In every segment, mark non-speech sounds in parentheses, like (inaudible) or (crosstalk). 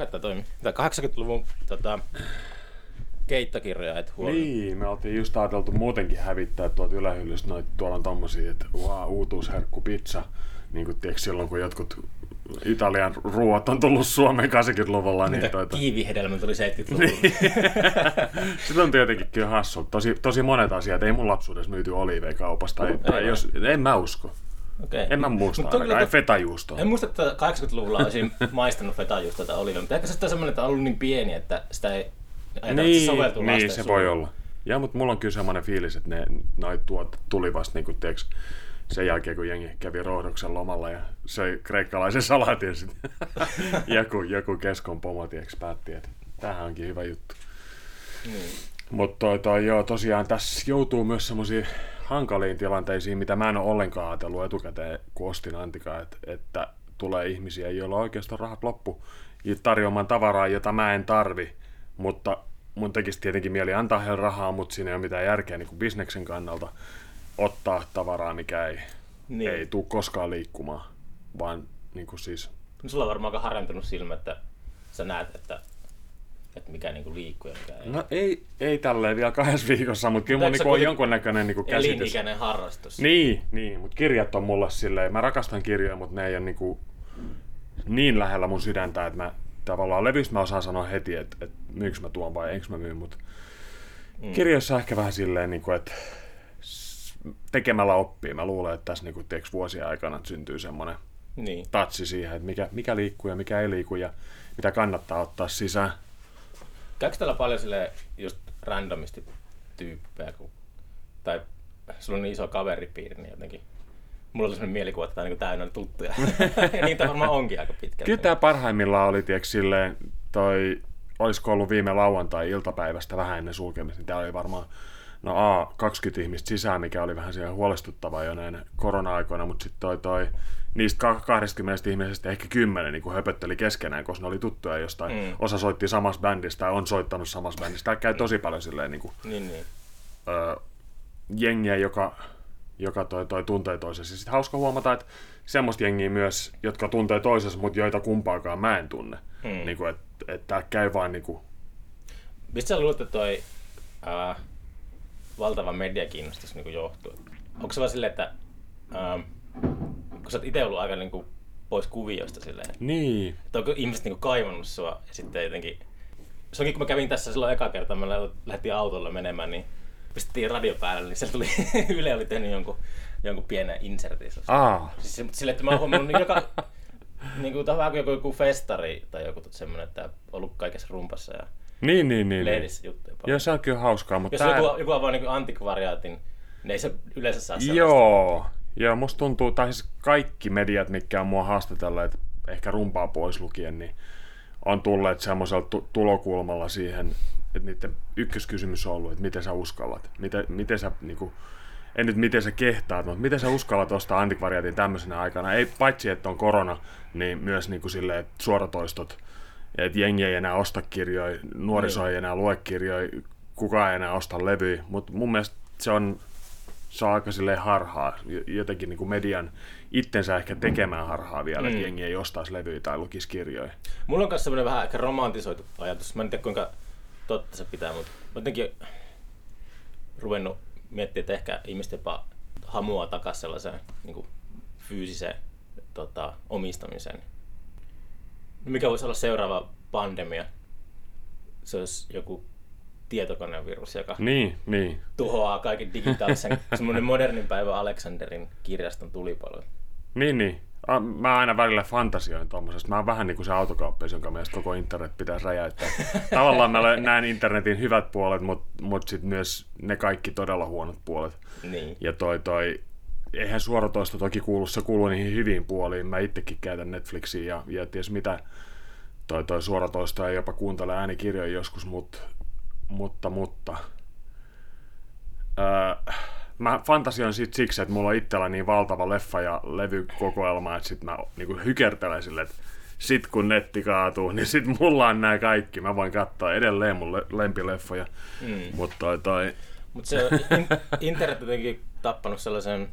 kai tää toimii. Tää 80-luvun tota, keittokirjoja et huomioon. Niin, me oltiin just ajateltu muutenkin hävittää tuolta ylähyllystä noita, tuolla on tommosia, että wow, uutuusherkku pizza. Niin kuin tiedätkö, silloin kun jotkut Italian ruoat on tullut Suomeen 80-luvulla. Niin Mitä toita... kiivihedelmä tuli 70-luvulla. (laughs) Sitten on tietenkin kyllä hassu. Tosi, tosi monet asiat. Ei mun lapsuudessa myyty oliiveja kaupasta. Tai, tai jos, en mä usko. Okei. En mä muista Mut ainakaan. kyllä Ei fetajuustoa. En muista, että 80-luvulla olisin (laughs) maistanut fetajuusta tai olivia, mutta ehkä se on semmoinen, että on ollut niin pieni, että sitä ei että se soveltuu niin se suuhun. voi olla. Ja, mutta mulla on kyllä semmoinen fiilis, että ne noit tuot tuli vasta niin kuin, tiiäks, sen jälkeen, kun jengi kävi Rohdoksen lomalla ja söi kreikkalaisen salaatin ja sitten (laughs) joku, joku keskon pomo tiiäks, päätti, että tämähän onkin hyvä juttu. Niin. Mutta joo, tosiaan tässä joutuu myös semmoisiin hankaliin tilanteisiin, mitä mä en ole ollenkaan ajatellut etukäteen, kun ostin Antikaa, että, että tulee ihmisiä, joilla oikeastaan rahat loppu ja tarjoamaan tavaraa, jota mä en tarvi, mutta mun tekisi tietenkin mieli antaa heille rahaa, mutta siinä ei ole mitään järkeä niin kuin bisneksen kannalta ottaa tavaraa, mikä ei, Niin. ei tule koskaan liikkumaan, vaan niin kuin siis No Sulla on varmaan aika harventunut silmä, että sä näet, että, että mikä niinku liikkuu ja mikä ei. No ei, ei tälleen vielä kahdessa viikossa, mutta kyllä mun se niinku on jonkunnäköinen niinku käsitys. Elinikäinen harrastus. Niin, niin mutta kirjat on mulle silleen, mä rakastan kirjoja, mutta ne ei ole niinku niin lähellä mun sydäntä, että mä tavallaan levystä mä osaan sanoa heti, että, että myyks mä tuon vai enkö mä myy, mutta mm. kirjoissa ehkä vähän silleen, niinku, että tekemällä oppii. Mä luulen, että tässä niinku, tiiäks, vuosien aikana syntyy semmoinen Niin. tatsi siihen, että mikä, mikä liikkuu ja mikä ei liiku ja mitä kannattaa ottaa sisään. Käykö täällä paljon sille just randomisti tyyppejä, kun, tai sulla on niin iso kaveripiiri, niin jotenkin mulla oli sellainen mielikuva, että tää on niin täynnä tuttuja. (laughs) ja niitä varmaan onkin aika pitkälti. Kyllä tämä parhaimmillaan oli, tiedätkö, silleen, toi, olisiko ollut viime lauantai-iltapäivästä vähän ennen sulkemista, niin täällä oli varmaan no A, 20 ihmistä sisään, mikä oli vähän siellä huolestuttavaa jo näin korona-aikoina, mutta sitten toi, toi, niistä ka- 20 ihmisestä ehkä 10 niin höpötteli keskenään, koska ne oli tuttuja jostain. Mm. Mm. Osa soitti samassa bändissä tai on soittanut samassa bändissä. Tää käy tosi paljon silleen niin kuin, Niin, niin. ö, jengiä, joka, joka toi, toi tuntee toisessa. Sitten hauska huomata, että semmoista jengiä myös, jotka tuntee toisessa, mutta joita kumpaakaan mä en tunne. Mm. Mm. Niin kuin, että et tää käy vaan niin kuin, Mistä sä luulet, että toi ää, valtava mediakiinnostus niin johtuu? Onko se vaan silleen, että ää, kun sä oot itse ollut aika niin kuin, pois kuviosta silleen, niin. että onko ihmiset niin kuin, kaivannut sua ja sitten jotenkin... Se onkin, kun mä kävin tässä silloin eka kertaa, me lähdettiin autolla menemään, niin pistettiin radio päälle, niin sieltä tuli, (laughs) Yle oli tehnyt jonkun, jonkun pienen insertin. Aa, Siis se- sille, että mä oon huomannut niin joka, niin kuin, vähän kuin joku, joku festari tai joku semmoinen, että on ollut kaikessa rumpassa ja niin, niin, niin. niin. lehdissä juttuja paljon. Joo, se on kyllä hauskaa, mutta Jos tää... joku, joku avaa niin antikvariaatin, niin ei se yleensä saa sellaista. Joo, joo, musta tuntuu, tai siis kaikki mediat, mitkä on mua haastatelleet, ehkä rumpaa pois lukien, niin on tulleet semmoisella tu- tulokulmalla siihen, että niiden ykköskysymys on ollut, että miten sä uskallat, miten, miten sä niinku, en nyt miten sä kehtaat, mutta miten sä uskallat ostaa antikvariaatin tämmöisenä aikana, ei paitsi että on korona, niin myös niinku silleen, että suoratoistot, että jengi ei enää osta kirjoja, nuoriso ei enää lue kirjoja, kukaan ei enää osta levyjä, mutta mun mielestä se on se on aika silleen harhaa, jotenkin niin kuin median itsensä ehkä tekemään harhaa vielä, mm. että jengi ei ostaisi levyjä tai lukisi kirjoja. Mulla on myös semmoinen vähän ehkä romantisoitu ajatus. Mä en tiedä kuinka totta se pitää, mutta jotenkin ruvennut miettimään, että ehkä ihmiset jopa hamuaa takaisin sellaiseen niin kuin fyysiseen tota, omistamiseen. Mikä voisi olla seuraava pandemia? Se olisi joku tietokonevirus, joka Niin, niin. tuhoaa kaiken digitaalisen, (laughs) semmoinen modernin päivä Aleksanderin kirjaston tulipalot. Niin, niin. Mä aina välillä fantasioin tuommoisesta. Mä oon vähän niin kuin se autokauppias, jonka mielestä koko internet pitäisi räjäyttää. (laughs) Tavallaan mä näen internetin hyvät puolet, mutta mut sitten myös ne kaikki todella huonot puolet. Niin. Ja toi toi, eihän suoratoisto toki kuulu, se kuuluu niihin hyviin puoliin. Mä itsekin käytän Netflixiä ja, ja ties mitä. Toi toi suoratoisto ja jopa kuuntele äänikirjoja joskus, mut, mutta, mutta. Öö, mä fantasioin sit siksi, että mulla on itsellä niin valtava leffa ja levykokoelma, että sit mä niinku hykertelen silleen, että sit kun netti kaatuu, niin sit mulla on nämä kaikki. Mä voin katsoa edelleen mun le- lempileffoja. Mm. Mutta toi, toi, Mutta se on in, internet jotenkin tappanut sellaisen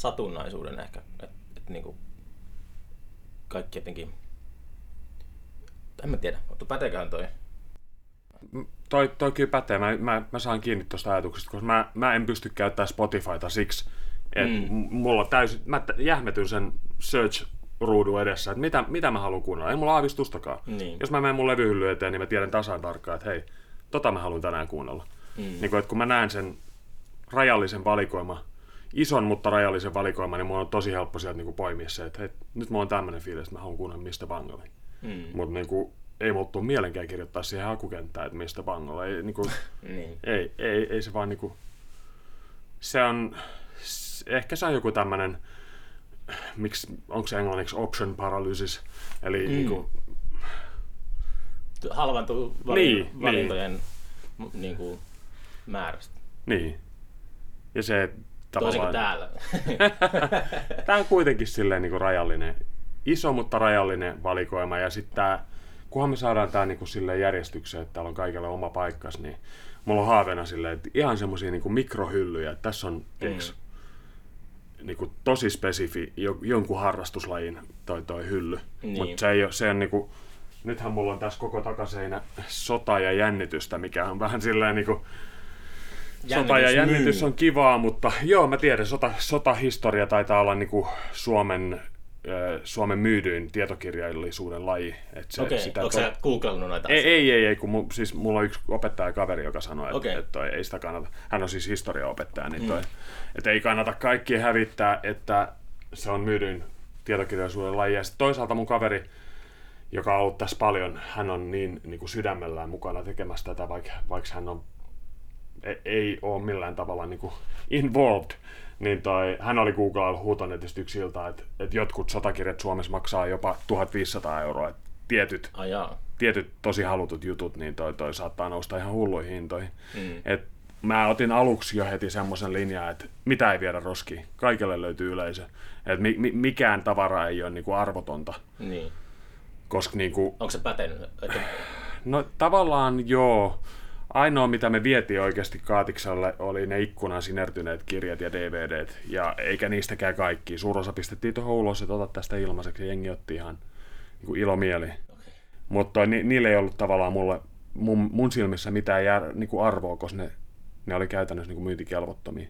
satunnaisuuden ehkä, että et niinku kaikki jotenkin En mä tiedä, mutta päteeköhän toi? Toi, toi kyllä pätee. Mä, mä, mä saan kiinni tuosta ajatuksesta, koska mä, mä en pysty käyttämään Spotifyta siksi, että mm. mulla täysin, mä jähmetyn sen search ruudun edessä, että mitä, mitä mä haluan kuunnella. Ei mulla aavistustakaan. Niin. Jos mä menen mun levyhylly eteen, niin mä tiedän tasan tarkkaan, että hei, tota mä haluan tänään kuunnella. Mm. Niin kun, että kun mä näen sen rajallisen valikoima, ison, mutta rajallisen valikoiman, niin mulla on tosi helppo sieltä niin kuin poimia se, että hei, nyt mulla on tämmöinen fiilis, että mä haluan kuunnella mistä bangali. Mm. Mutta niin kuin, ei mulla tule mielenkään kirjoittaa siihen hakukenttään, että mistä bangolla. Ei, niin kuin, (laughs) niin. ei, ei, ei, se vaan niin kuin, se on, ehkä se on joku tämmöinen, miksi, onko se englanniksi option paralysis, eli mm. niin kuin, halvantuu vali- niin, valintojen niin. Niin kuin, määrästä. Niin. Ja se Toisin kuin täällä. (laughs) tämä on kuitenkin silleen niin kuin rajallinen, iso, mutta rajallinen valikoima. Ja sitten tämä, kunhan me saadaan tämä niin kuin järjestykseen, että täällä on kaikille oma paikkas, niin mulla on haaveena silleen, että ihan semmoisia niin mikrohyllyjä. Että tässä on mm. niin kuin tosi spesifi jonkun harrastuslajin toi, toi hylly. Niin. Mutta se, ei ole, se on niin kuin, nythän mulla on tässä koko takaseinä sota ja jännitystä, mikä on vähän silleen niin kuin, Sota ja jännitys on kivaa, mutta joo, mä tiedän, sota, sotahistoria taitaa olla niinku Suomen Suomen myydyin tietokirjallisuuden laji. Että se, Okei, sitä onko to... sä googlannut noita ei, ei, ei, ei, kun mu, siis mulla on yksi opettaja kaveri, joka sanoi, että, okay. että toi, ei sitä kannata, hän on siis historiaopettaja, niin toi, mm. että ei kannata kaikkia hävittää, että se on myydyin tietokirjallisuuden laji. Ja toisaalta mun kaveri, joka tässä paljon, hän on niin, niin kuin sydämellään mukana tekemässä tätä, vaikka, vaikka hän on ei ole millään tavalla niin kuin involved, niin toi, hän oli Googlella huutonetistä yksi ilta, että, että jotkut sotakirjat Suomessa maksaa jopa 1500 euroa, että tietyt, Ajaa. tietyt tosi halutut jutut, niin toi, toi saattaa nousta ihan hulluihin hintoihin. Mm. Et mä otin aluksi jo heti semmoisen linjan, että mitä ei viedä roskiin, kaikille löytyy yleisö. Että mi- mi- mikään tavara ei ole niinku arvotonta. Niin. Koska niinku... Onko se pätenyt? Että... No tavallaan joo. Ainoa, mitä me vietiin oikeasti Kaatikselle, oli ne ikkunan sinertyneet kirjat ja DVDt, ja eikä niistäkään kaikki. Suurosa pistettiin tuohon ulos, että ota tästä ilmaiseksi, ja jengi otti ihan niin kuin ilomieli. Okay. Mutta ni, niille ei ollut tavallaan mulle, mun, mun silmissä mitään jär, niin kuin arvoa, koska ne, ne oli käytännössä niin kuin myyntikelvottomia.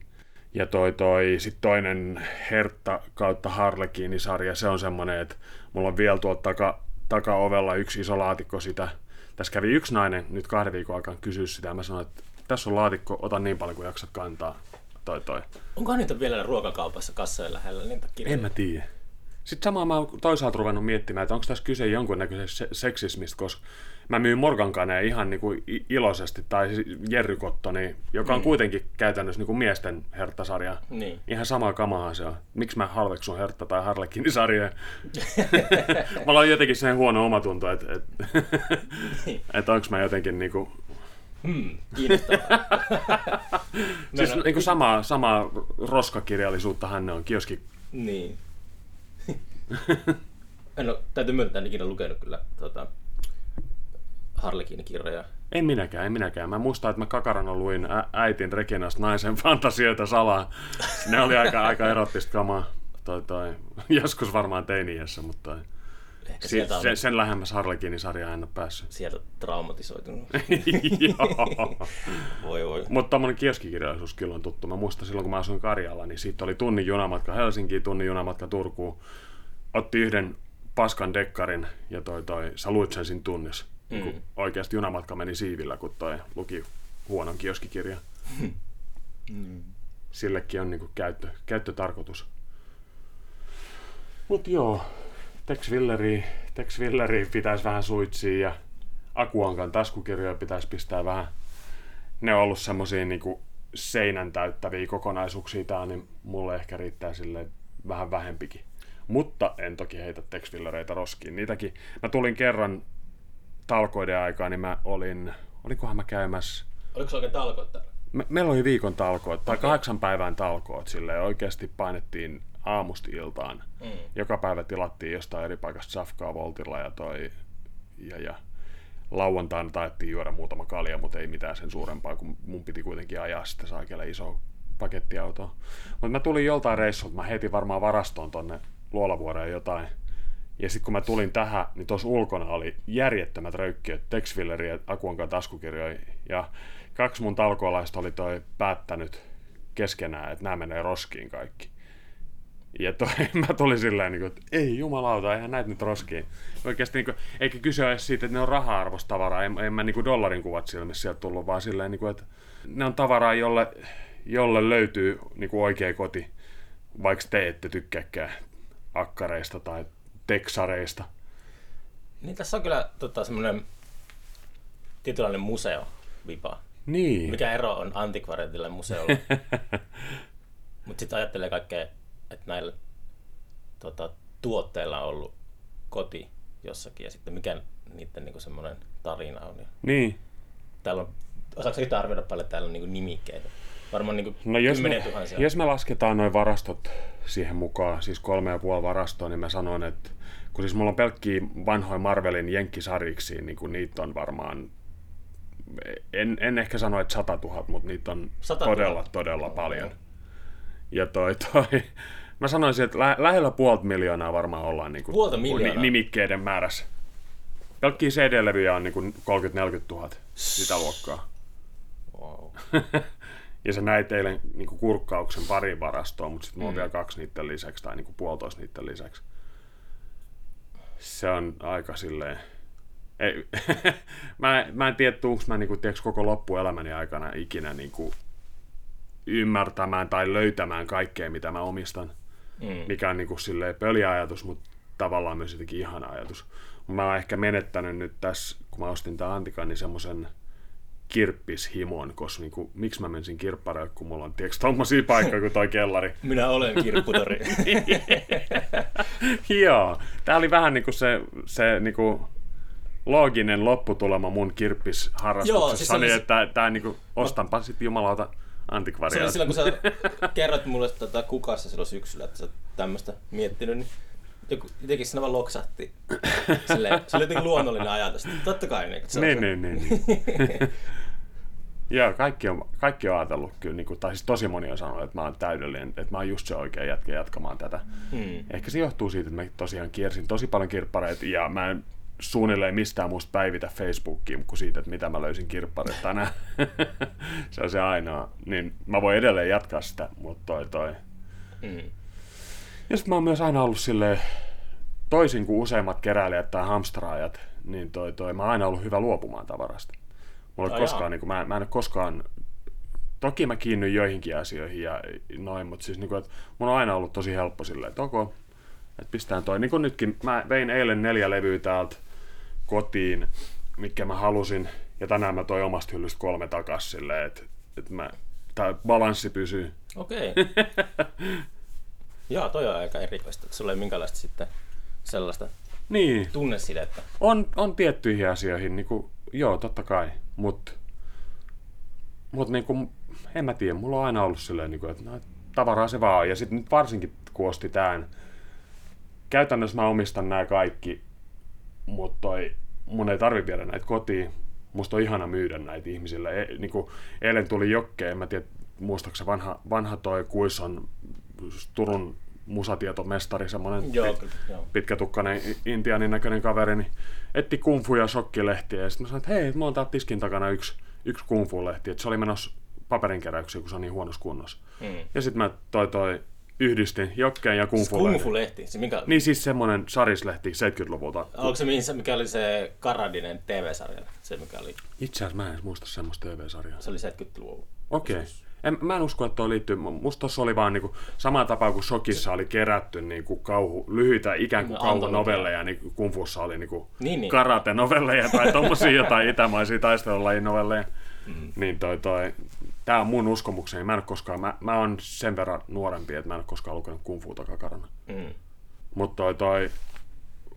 Ja toi, toi sit toinen Hertta kautta Harlekiini-sarja, se on semmoinen, että mulla on vielä tuolta taka, takaovella yksi iso laatikko sitä, tässä kävi yksi nainen nyt kahden viikon aikaan kysyä sitä, ja mä sanoin, että tässä on laatikko, ota niin paljon kuin jaksat kantaa. Toi, toi. Onko niitä vielä ruokakaupassa kassojen lähellä niitä kirjoja? En mä tiedä. Sitten samaan mä oon toisaalta ruvennut miettimään, että onko tässä kyse jonkunnäköisestä seksismistä, koska mä myyn Morgankaneen ihan niin kuin iloisesti, tai siis Jerry Kottoni, joka on mm. kuitenkin käytännössä niin kuin miesten herttasarja. Niin. Ihan sama kamahan se on. Miksi mä halveksun hertta tai harlekin sarjoja? (laughs) (laughs) Mulla on jotenkin sen huono omatunto, että, että, niin. (laughs) että onko mä jotenkin niin kuin Hmm, siis niin kuin sama, sama roskakirjallisuuttahan ne on, kioski. Niin. en ole, täytyy myöntää, en ikinä lukenut kyllä tota, Harlekin kirjoja. En minäkään, en minäkään. Mä muistan, että mä kakarana luin ä- äitin Reginasta naisen (laughs) fantasioita salaa. Ne oli aika, aika erottista kamaa. Toi, toi. (laughs) Joskus varmaan teiniässä, mutta Ehkä si- on... sen, sen lähemmäs Harlekinin sarja en ole päässyt. (laughs) Sieltä traumatisoitunut. voi voi. Mutta tämmöinen kioskikirjallisuus kyllä on tuttu. Mä muistan silloin, kun mä asuin Karjalla, niin siitä oli tunnin junamatka Helsinkiin, tunnin junamatka Turkuun. Otti yhden paskan dekkarin ja toi, toi, sä luit sen siinä tunnissa. Mm. Niin oikeasti junamatka meni siivillä, kun toi luki huonon kioskikirja. Mm. (laughs) Sillekin on niin kuin käyttö, käyttötarkoitus. Mutta joo, Tex Willeri, Tex pitäisi vähän suitsia ja Akuankan taskukirjoja pitäisi pistää vähän. Ne on ollut semmosia niinku seinän täyttäviä kokonaisuuksia tää, niin mulle ehkä riittää sille vähän vähempikin. Mutta en toki heitä Tex Willereitä roskiin. Niitäkin, mä tulin kerran talkoiden aikaa, niin mä olin, olinkohan mä käymässä... Oliko se oikein talkoit Me, meillä oli viikon talkoot, tai okay. kahdeksan päivän talkoot, sille oikeasti painettiin aamusta iltaan. Mm. Joka päivä tilattiin jostain eri paikasta safkaa voltilla ja toi, ja, ja lauantaina taettiin juoda muutama kalja, mutta ei mitään sen suurempaa, kun mun piti kuitenkin ajaa sitten saakelle iso pakettiauto. Mutta mä tulin joltain reissulta, mä heitin varmaan varastoon tonne Luolavuoreen jotain Ja sitten kun mä tulin tähän, niin tuossa ulkona oli järjettömät röykkiöt, Texfilleri ja Akuankan taskukirjoja. Ja kaksi mun talkoalaista oli toi päättänyt keskenään, että nämä menee roskiin kaikki. Ja toi, (laughs) mä tulin silleen, niin kuin, että ei jumalauta, eihän näitä nyt roskiin. Oikeasti, niin kuin, eikä kyse edes siitä, että ne on raha-arvosta tavaraa. En, en mä niin kuin dollarin kuvat silmissä sieltä tullut, vaan silleen, niin kuin, että ne on tavaraa, jolle, jolle löytyy niin kuin oikea koti, vaikka te ette tykkääkään akkareista tai teksareista. Niin tässä on kyllä tota, semmoinen tietynlainen museo vipa. Niin. Mikä ero on antikvariatilla ja museolla? (laughs) Mutta sitten ajattelee kaikkea, että näillä tota, tuotteilla on ollut koti jossakin ja sitten mikä niiden niinku semmoinen tarina on. Niin. täällä on, osaatko yhtään arvioida paljon täällä on niinku nimikkeitä? Varmaan niinku No jos me, tuhansia. jos me lasketaan noin varastot siihen mukaan, siis kolme ja puoli varastoa, niin mä sanon, että kun siis mulla on pelkkiä vanhoja Marvelin jenkkisarjiksi, niin kun niitä on varmaan, en, en ehkä sano, että 100 000, mutta niitä on 100 000. todella, todella Joo, paljon. joo. Ja toi, toi, mä sanoisin, että lä- lähellä puolta miljoonaa varmaan ollaan niin kuin, Puolta miljoonaa? nimikkeiden määrässä. Pelkkiä CD-levyjä on niin kuin 30-40 000, sitä luokkaa. Wow. (laughs) Ja se näit eilen niin kurkkauksen pari varastoa, mutta sitten mulla on Mm. vielä kaksi niiden lisäksi, tai niin puolitoista niiden lisäksi. Se on aika silleen... Ei, (laughs) mä, mä en tiedä, tuunko mä niinku, tiedätkö, koko loppuelämäni aikana ikinä niinku, ymmärtämään tai löytämään kaikkea, mitä mä omistan. Mm. Mikä on niinku, silleen pöliä ajatus, mutta tavallaan myös jotenkin ihana ajatus. Mä oon ehkä menettänyt nyt tässä, kun mä ostin tämän Antikan, niin semmoisen kirppishimon, koska niinku, miksi mä menisin kirppareille, kun mulla on tiedätkö, tommosia paikkoja kuin toi kellari. (laughs) Minä olen kirpputori. (laughs) Joo, tää oli vähän niinku se, se niinku looginen lopputulema mun Joo, kirppisharrastuksessa, siis se oli niin se- että tää niinku, ostanpa sit jumalauta Se antikvaria. oli silloin, kun sä (laughs) kerroit mulle tota kukassa silloin syksyllä, että sä tämmöistä miettinyt, niin joku, jotenkin siinä vaan loksahti. Silleen, se oli jotenkin luonnollinen ajatus. Totta kai. Niin, se Niin, se- niin, niin, niin. Joo, kaikki on, kaikki on ajatellut kyllä, niin kuin, tai siis tosi moni on sanonut, että mä oon täydellinen, että mä oon just se oikea jätkä jatkamaan tätä. Hmm. Ehkä se johtuu siitä, että mä tosiaan kiersin tosi paljon kirppareita ja mä en suunnilleen mistään muusta päivitä Facebookiin kuin siitä, että mitä mä löysin kirppareita tänään. (laughs) se on se ainoa. Niin mä voin edelleen jatkaa sitä, mutta toi toi. Hmm. Ja sitten mä oon myös aina ollut silleen, toisin kuin useimmat keräilijät tai hamstraajat, niin toi, toi, mä oon aina ollut hyvä luopumaan tavarasta. Mulla ole koskaan, niin kuin, mä, mä en ole koskaan, toki mä kiinnyin joihinkin asioihin ja noin, mutta siis niin kuin, että mun on aina ollut tosi helppo silleen, että ok, että pistään toi, niin kuin nytkin, mä vein eilen neljä levyä täältä kotiin, mikä mä halusin, ja tänään mä toi omasta hyllystä kolme takas silleen, että, että mä, tää balanssi pysyy. Okei. (laughs) Joo, toi on aika erikoista, että sulla ei minkäänlaista sitten sellaista Niin, tunnesidettä. On, on tiettyihin asioihin, niin kuin, joo, totta kai, mutta mut, niin kuin, en mä tiedä, mulla on aina ollut silleen, niin kuin, että no, tavaraa se vaan on. Ja sitten nyt varsinkin, kun osti tämän, käytännössä mä omistan nämä kaikki, mutta mun ei tarvi viedä näitä kotiin. Musta on ihana myydä näitä ihmisille. E, niin kuin, eilen tuli Jokke, en mä tiedä, muistaakseni vanha, vanha toi Kuison Turun musatietomestari, semmoinen Joo, joo. pitkätukkainen intianin näköinen kaveri, niin etti kungfu ja shokkilehtiä. Ja sitten mä sanoin, että hei, mulla on täällä tiskin takana yksi, yksi kungfu-lehti. Että se oli menossa paperinkeräyksiin, kun se on niin huonossa kunnossa. Mm. Ja sitten mä toi, toi yhdistin Jokkeen ja kungfu Kungfu-lehti. Se mikä, Niin siis semmonen sarislehti 70-luvulta. Onko se, mihin se, mikä oli se Karadinen TV-sarja? Se, mikä oli, Itse asiassa mä en muista semmoista TV-sarjaa. se oli 70-luvulla. Okei. Okay. En, mä en usko, että toi liittyy. Musta tossa oli vaan niinku, sama tapa kuin Shokissa oli kerätty niinku kauhu, lyhyitä ikään kuin No, kauhunovelleja, niin Kungfussa oli niinku Niin, niin. karate-novelleja tai (laughs) tommosia jotain itämaisia taistelulajinovelleja. Mm. Niin toi, toi, tää on mun uskomukseni. Mä en koskaan, mä, mä oon sen verran nuorempi, että mä en ole koskaan lukenut Kungfuuta kakarana. Mm. Mutta toi, toi,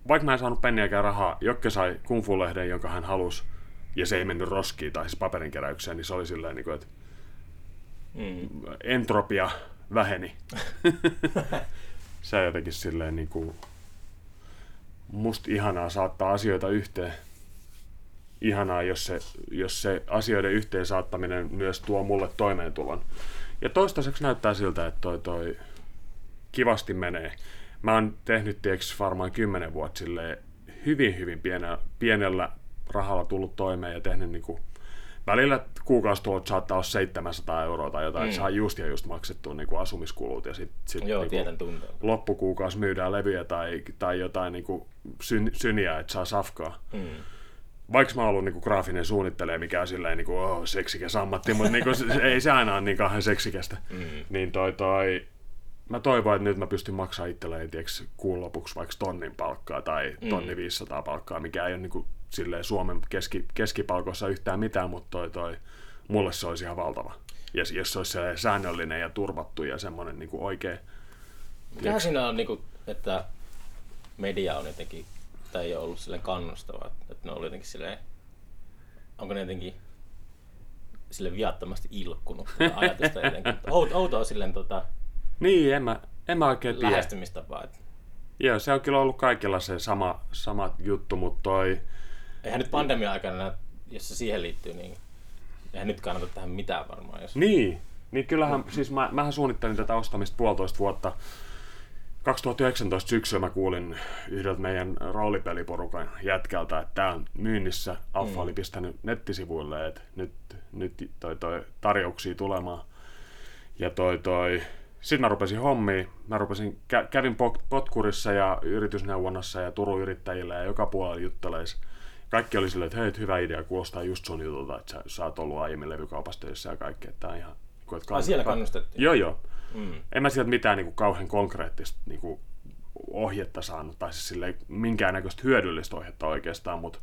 vaikka mä en saanut penniäkään rahaa, Jokke sai Kungfu-lehden, jonka hän halusi, ja se ei mennyt roskiin tai siis paperinkeräykseen, niin se oli silleen, niin kuin, että Mm. entropia väheni. (laughs) se on jotenkin silleen niin kuin, musta ihanaa saattaa asioita yhteen. Ihanaa, jos se, jos se asioiden yhteen saattaminen myös tuo mulle toimeentulon. Ja toistaiseksi näyttää siltä, että toi, toi kivasti menee. mä oon tehnyt tieks varmaan kymmenen vuotta silleen hyvin, hyvin pienellä, pienellä rahalla tullut toimeen ja tehnyt niinku, välillä kuukausitulot saattaa olla 700 euroa tai jotain, mm. saa just ja just maksettua niinku asumiskulut ja sitten sit Joo, tuntuu. loppukuukausi myydään levyjä tai, tai jotain niinku syn, syniä, että saa safkaa. Mm. Vaikka mä oon ollut niinku graafinen suunnittelija, mikä on silleen niinku, oh, seksikäs ammatti, mutta niinku, se, ei se aina ole niin kauhean seksikästä. Mm. Niin toi, toi, mä toivon, että nyt mä pystyn maksamaan itselleen tiiäks, kuun lopuksi vaikka tonnin palkkaa tai tonni 500 palkkaa, mikä ei ole niinku, silleen Suomen keski, keskipalkossa yhtään mitään, mutta toi, toi, mulle se olisi ihan valtava. Ja jos se olisi säännöllinen ja turvattu ja semmoinen niinku oikein, Mikähän siinä on, niinku, että media on jotenkin, tai ei ole ollut silleen kannustava, että ne on ollut jotenkin silleen, onko ne jotenkin sille viattomasti ilkkunut (laughs) ajatusta jotenkin. Out, outoa silleen tota, niin en mä, en mä oikein tiedä. lähestymistapaa. Joo, se on kyllä ollut kaikilla se sama, sama juttu, mutta toi, Eihän nyt pandemia-aikana, jos se siihen liittyy, niin eihän nyt kannata tähän mitään varmaan. Jos... Niin, niin kyllähän, siis mä, mähän suunnittelin tätä ostamista puolitoista vuotta. 2019 syksyllä mä kuulin yhdeltä meidän roolipeliporukan jätkältä, että tämä on myynnissä. Alfa oli pistänyt nettisivuille, että nyt, nyt toi, toi tarjouksia tulemaan. Ja toi, toi, sitten mä rupesin hommiin. Mä rupesin, kä- kävin pot- potkurissa ja yritysneuvonnassa ja Turun yrittäjillä ja joka puolella jutteleis. Kaikki oli silleen, että hei, hyvä idea, kuulostaa just sun jutulta, että sä, sä oot ollut aiemmin levykaupassa töissä ja kaikkea. Että tää ihan, että Ai siellä kannustettiin? Joo, joo. Mm. En mä sieltä mitään niin kuin, kauhean konkreettista niin kuin, ohjetta saanut, tai siis silleen, minkäännäköistä hyödyllistä ohjetta oikeastaan, mutta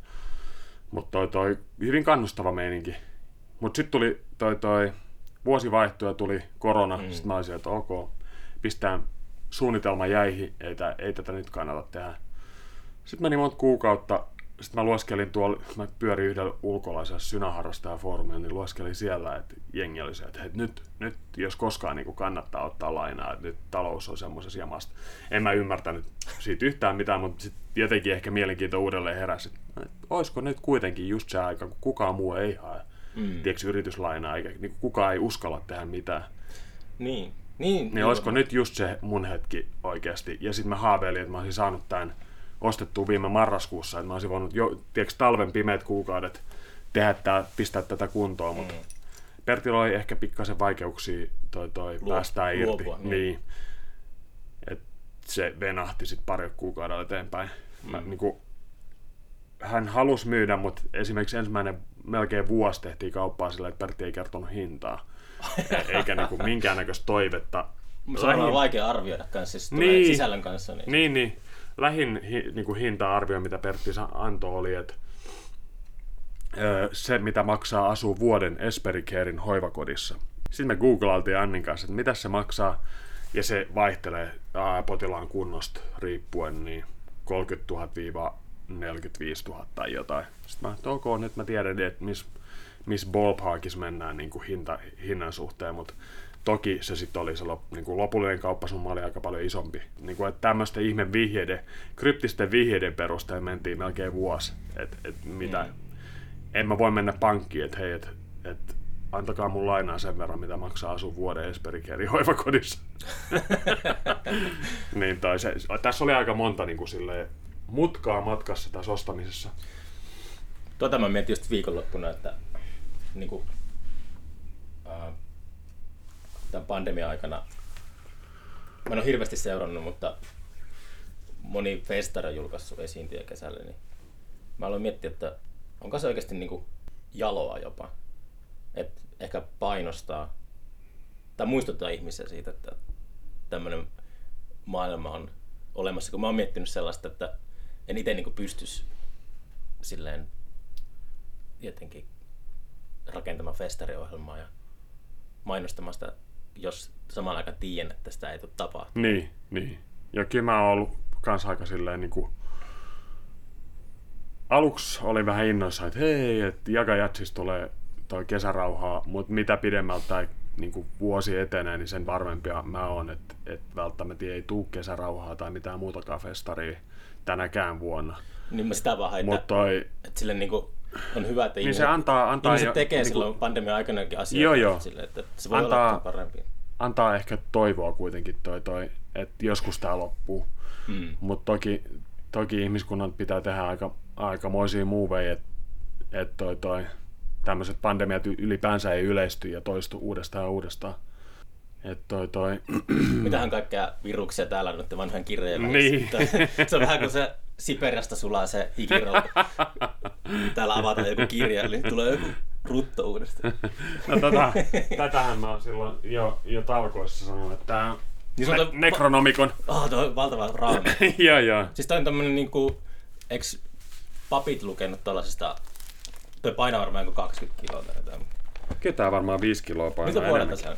mut toi, toi hyvin kannustava meininki. Mutta sitten tuli toi, toi vuosi vaihtui ja tuli korona, mm. sitten mä olisin, että ok, pistään suunnitelma jäihin, ei, tää, ei tätä nyt kannata tehdä. Sitten meni monta kuukautta, sitten mä lueskelin tuolla, mä pyörin yhdellä ulkolaisella synäharrastajafoorumilla, niin lueskelin siellä, että jengi oli se, että hei, nyt, nyt jos koskaan niin kannattaa ottaa lainaa, että nyt talous on semmoisessa jamasta. En mä ymmärtänyt siitä yhtään mitään, mutta sitten jotenkin ehkä mielenkiinto uudelleen heräsi, että olisiko nyt kuitenkin just se aika, kun kukaan muu ei hae. Mm. Tiedätkö, yrityslainaa, eikä niin kukaan ei uskalla tehdä mitään. Niin. Niin, Niin olisiko nyt just se mun hetki oikeasti? Ja sitten mä haaveilin, että mä olisin saanut tämän ostettua viime marraskuussa, että mä olisin voinut jo, tiedätkö, talven pimeät kuukaudet tehdä tää, pistää tätä kuntoon, mutta mm. Pertillä oli ehkä pikkasen vaikeuksia toi, toi Luo- päästää irti. luopua, niin. niin. Et se venahti sitten pari kuukaudella eteenpäin. Mä, niin kuin, hän halusi myydä, mutta esimerkiksi ensimmäinen melkein vuosi tehtiin kauppaa sillä, että Pertti ei kertonut hintaa. (laughs) Eikä niinku minkäännäköistä toivetta. Se on Lähin- vaikea arvioida kanssa, siis Niin. sisällön kanssa. Niin. Niin, niin. Lähin hi, niin kuin hinta-arvio, mitä Pertti antoi, oli, että se, mitä maksaa asuu vuoden Esperi Carein hoivakodissa. Sitten me googlailtiin Annin kanssa, että mitä se maksaa, ja se vaihtelee ää, potilaan kunnosta riippuen, niin 30 000 45 000 tai jotain. Sitten mä, että ok, nyt mä tiedän, että missä miss ballparkissa mennään niin kuin hinta, hinnan suhteen, mutta toki se sitten oli se lop, niin kuin lopullinen kauppasumma oli aika paljon isompi. Niin kuin, että tämmöisten ihme vihjeiden, kryptisten vihjeiden perusteella mentiin melkein vuosi, että et mitä, Mm. en mä voi mennä pankkiin, että hei, että et, antakaa mun lainaa sen verran, mitä maksaa asua vuoden Esperikerin hoivakodissa. (laughs) niin, tai se, tässä oli aika monta niin kuin silleen, mutkaa matkassa tässä ostamisessa. Tota mä mietin just viikonloppuna, että niin kuin, tämän pandemian aikana, mä en ole hirveästi seurannut, mutta moni festari on julkaissut esiintyjä kesällä, niin mä aloin miettiä, että onko se oikeasti niin kuin jaloa jopa. Et ehkä painostaa tai muistuttaa ihmisiä siitä, että tämmöinen maailma on olemassa. Kun mä oon miettinyt sellaista, että en itse niin pystyisi silleen jotenkin rakentamaan festariohjelmaa ja mainostamaan sitä, jos samaan aikaan tiedän, että sitä ei tule tapahtumaan. Niin, niin. Ja kyllä mä oon ollut kans aika silleen niinku... Aluksi oli vähän innoissa, että hei, että Jaga Jatsis tulee toi kesärauhaa, mutta mitä pidemmältä tai niinku vuosi etenee, niin sen varmempia mä oon, että, että välttämättä ei tuu kesärauhaa tai mitään muutakaan festaria tänäkään vuonna. Niin mä sitä vaan toi, että silleen niin kuin on hyvä, että niin ihmiset, se antaa, antaa ihmiset jo- tekee niinku- silloin pandemian aikanakin asioita. Joo, joo. Silleen, että se voi Antaa- olla parempi. antaa ehkä toivoa kuitenkin toi, toi että joskus tämä loppuu. Mm. Mutta toki, toki ihmiskunnan pitää tehdä aika, aikamoisia muuveja, että et toi, toi, tämmöiset pandemiat ylipäänsä ei yleisty ja toistu uudestaan ja uudestaan. Et toi, toi, Mitähän kaikkea viruksia täällä on noiden vanhojen kirjojen Niin. välissä. Se on vähän kuin se Siperiasta sulaa se hikirolta. (laughs) Täällä avataan joku kirja, niin tulee joku rutto uudestaan. (laughs) no tota, tätähän mä oon silloin jo, jo talkoissa sanonut, että tää on Niin on ne- toi- Necronomicon. Oh, tuo on valtava raami. (laughs) joo, joo. Siis toi on tämmönen niinku, eiks papit lukenut tollasesta, toi painaa varmaan joku 20 kiloa tai jotain. Ketään varmaan 5 kiloa painaa Mitä vuodelta se on?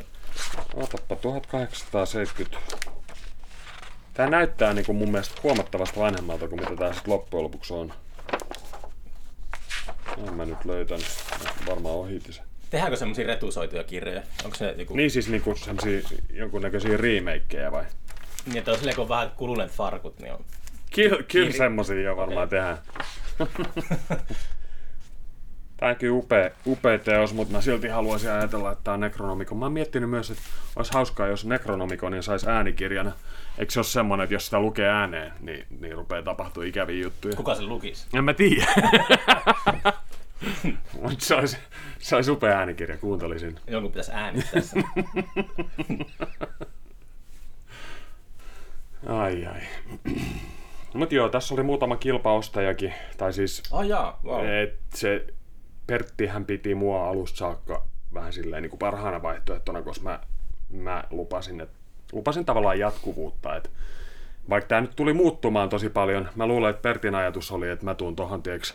Otappa 1870. Tää näyttää niinku mun mielestä huomattavasti vanhemmalta kuin mitä tää sit loppujen lopuksi on. En mä nyt löytänyt. Varmaan ohiti se. Tehdäänkö semmosia retusoituja kirjoja? Onko se joku... Niin siis niinku semmosia jonkunnäköisiä remakeja vai? Niin, että on silleen, kun on vähän kuluneet farkut, niin on... Kyllä, kyllä Kir- semmosia jo varmaan tehdään. (laughs) Tää onkin upea, upea teos, mutta mä silti haluaisin ajatella, että tää on Necronomicon. Mä oon miettinyt myös, että olisi hauskaa, jos Necronomiconin saisi äänikirjana. Eikö se ole semmonen, että jos sitä lukee ääneen, niin, niin rupeaa tapahtua ikäviä juttuja? Kuka sen lukisi? En mä tiedä. (laughs) Mutta se olisi, se olisi upea äänikirja, kuuntelisin. Jonkun pitäisi äänittää. (laughs) Ai ai. Mutta joo, tässä oli muutama kilpaostajakin. Tai siis Oh jaa, wow. Et se Perttihän piti mua alusta saakka vähän silleen niin kuin parhaana vaihtoehtona, koska mä, mä lupasin, että lupasin tavallaan jatkuvuutta, että vaikka tämä nyt tuli muuttumaan tosi paljon, mä luulen, että Pertin ajatus oli, että mä tuun tohon, tieks,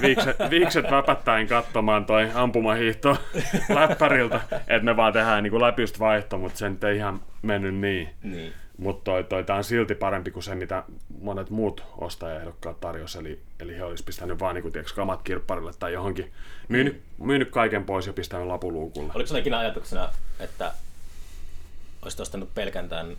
viikset, (laughs) viikset väpättäen katsomaan toi ampumahiihto (laughs) läppäriltä, että me vaan tehdään niin läpystä vaihto, mutta se nyt ei ihan mennyt niin. Niin. Mutta toi, toi, tää on silti parempi kuin se, mitä monet muut ostajaehdokkaat tarjosi. Eli, eli he olisi pistänyt vaan niin tiiäks, kamat kirpparille tai johonkin. Myynyt, myynyt kaiken pois ja pistänyt lapuluukulle. Oliko ikinä ajatuksena, että olisit ostanut pelkän tämän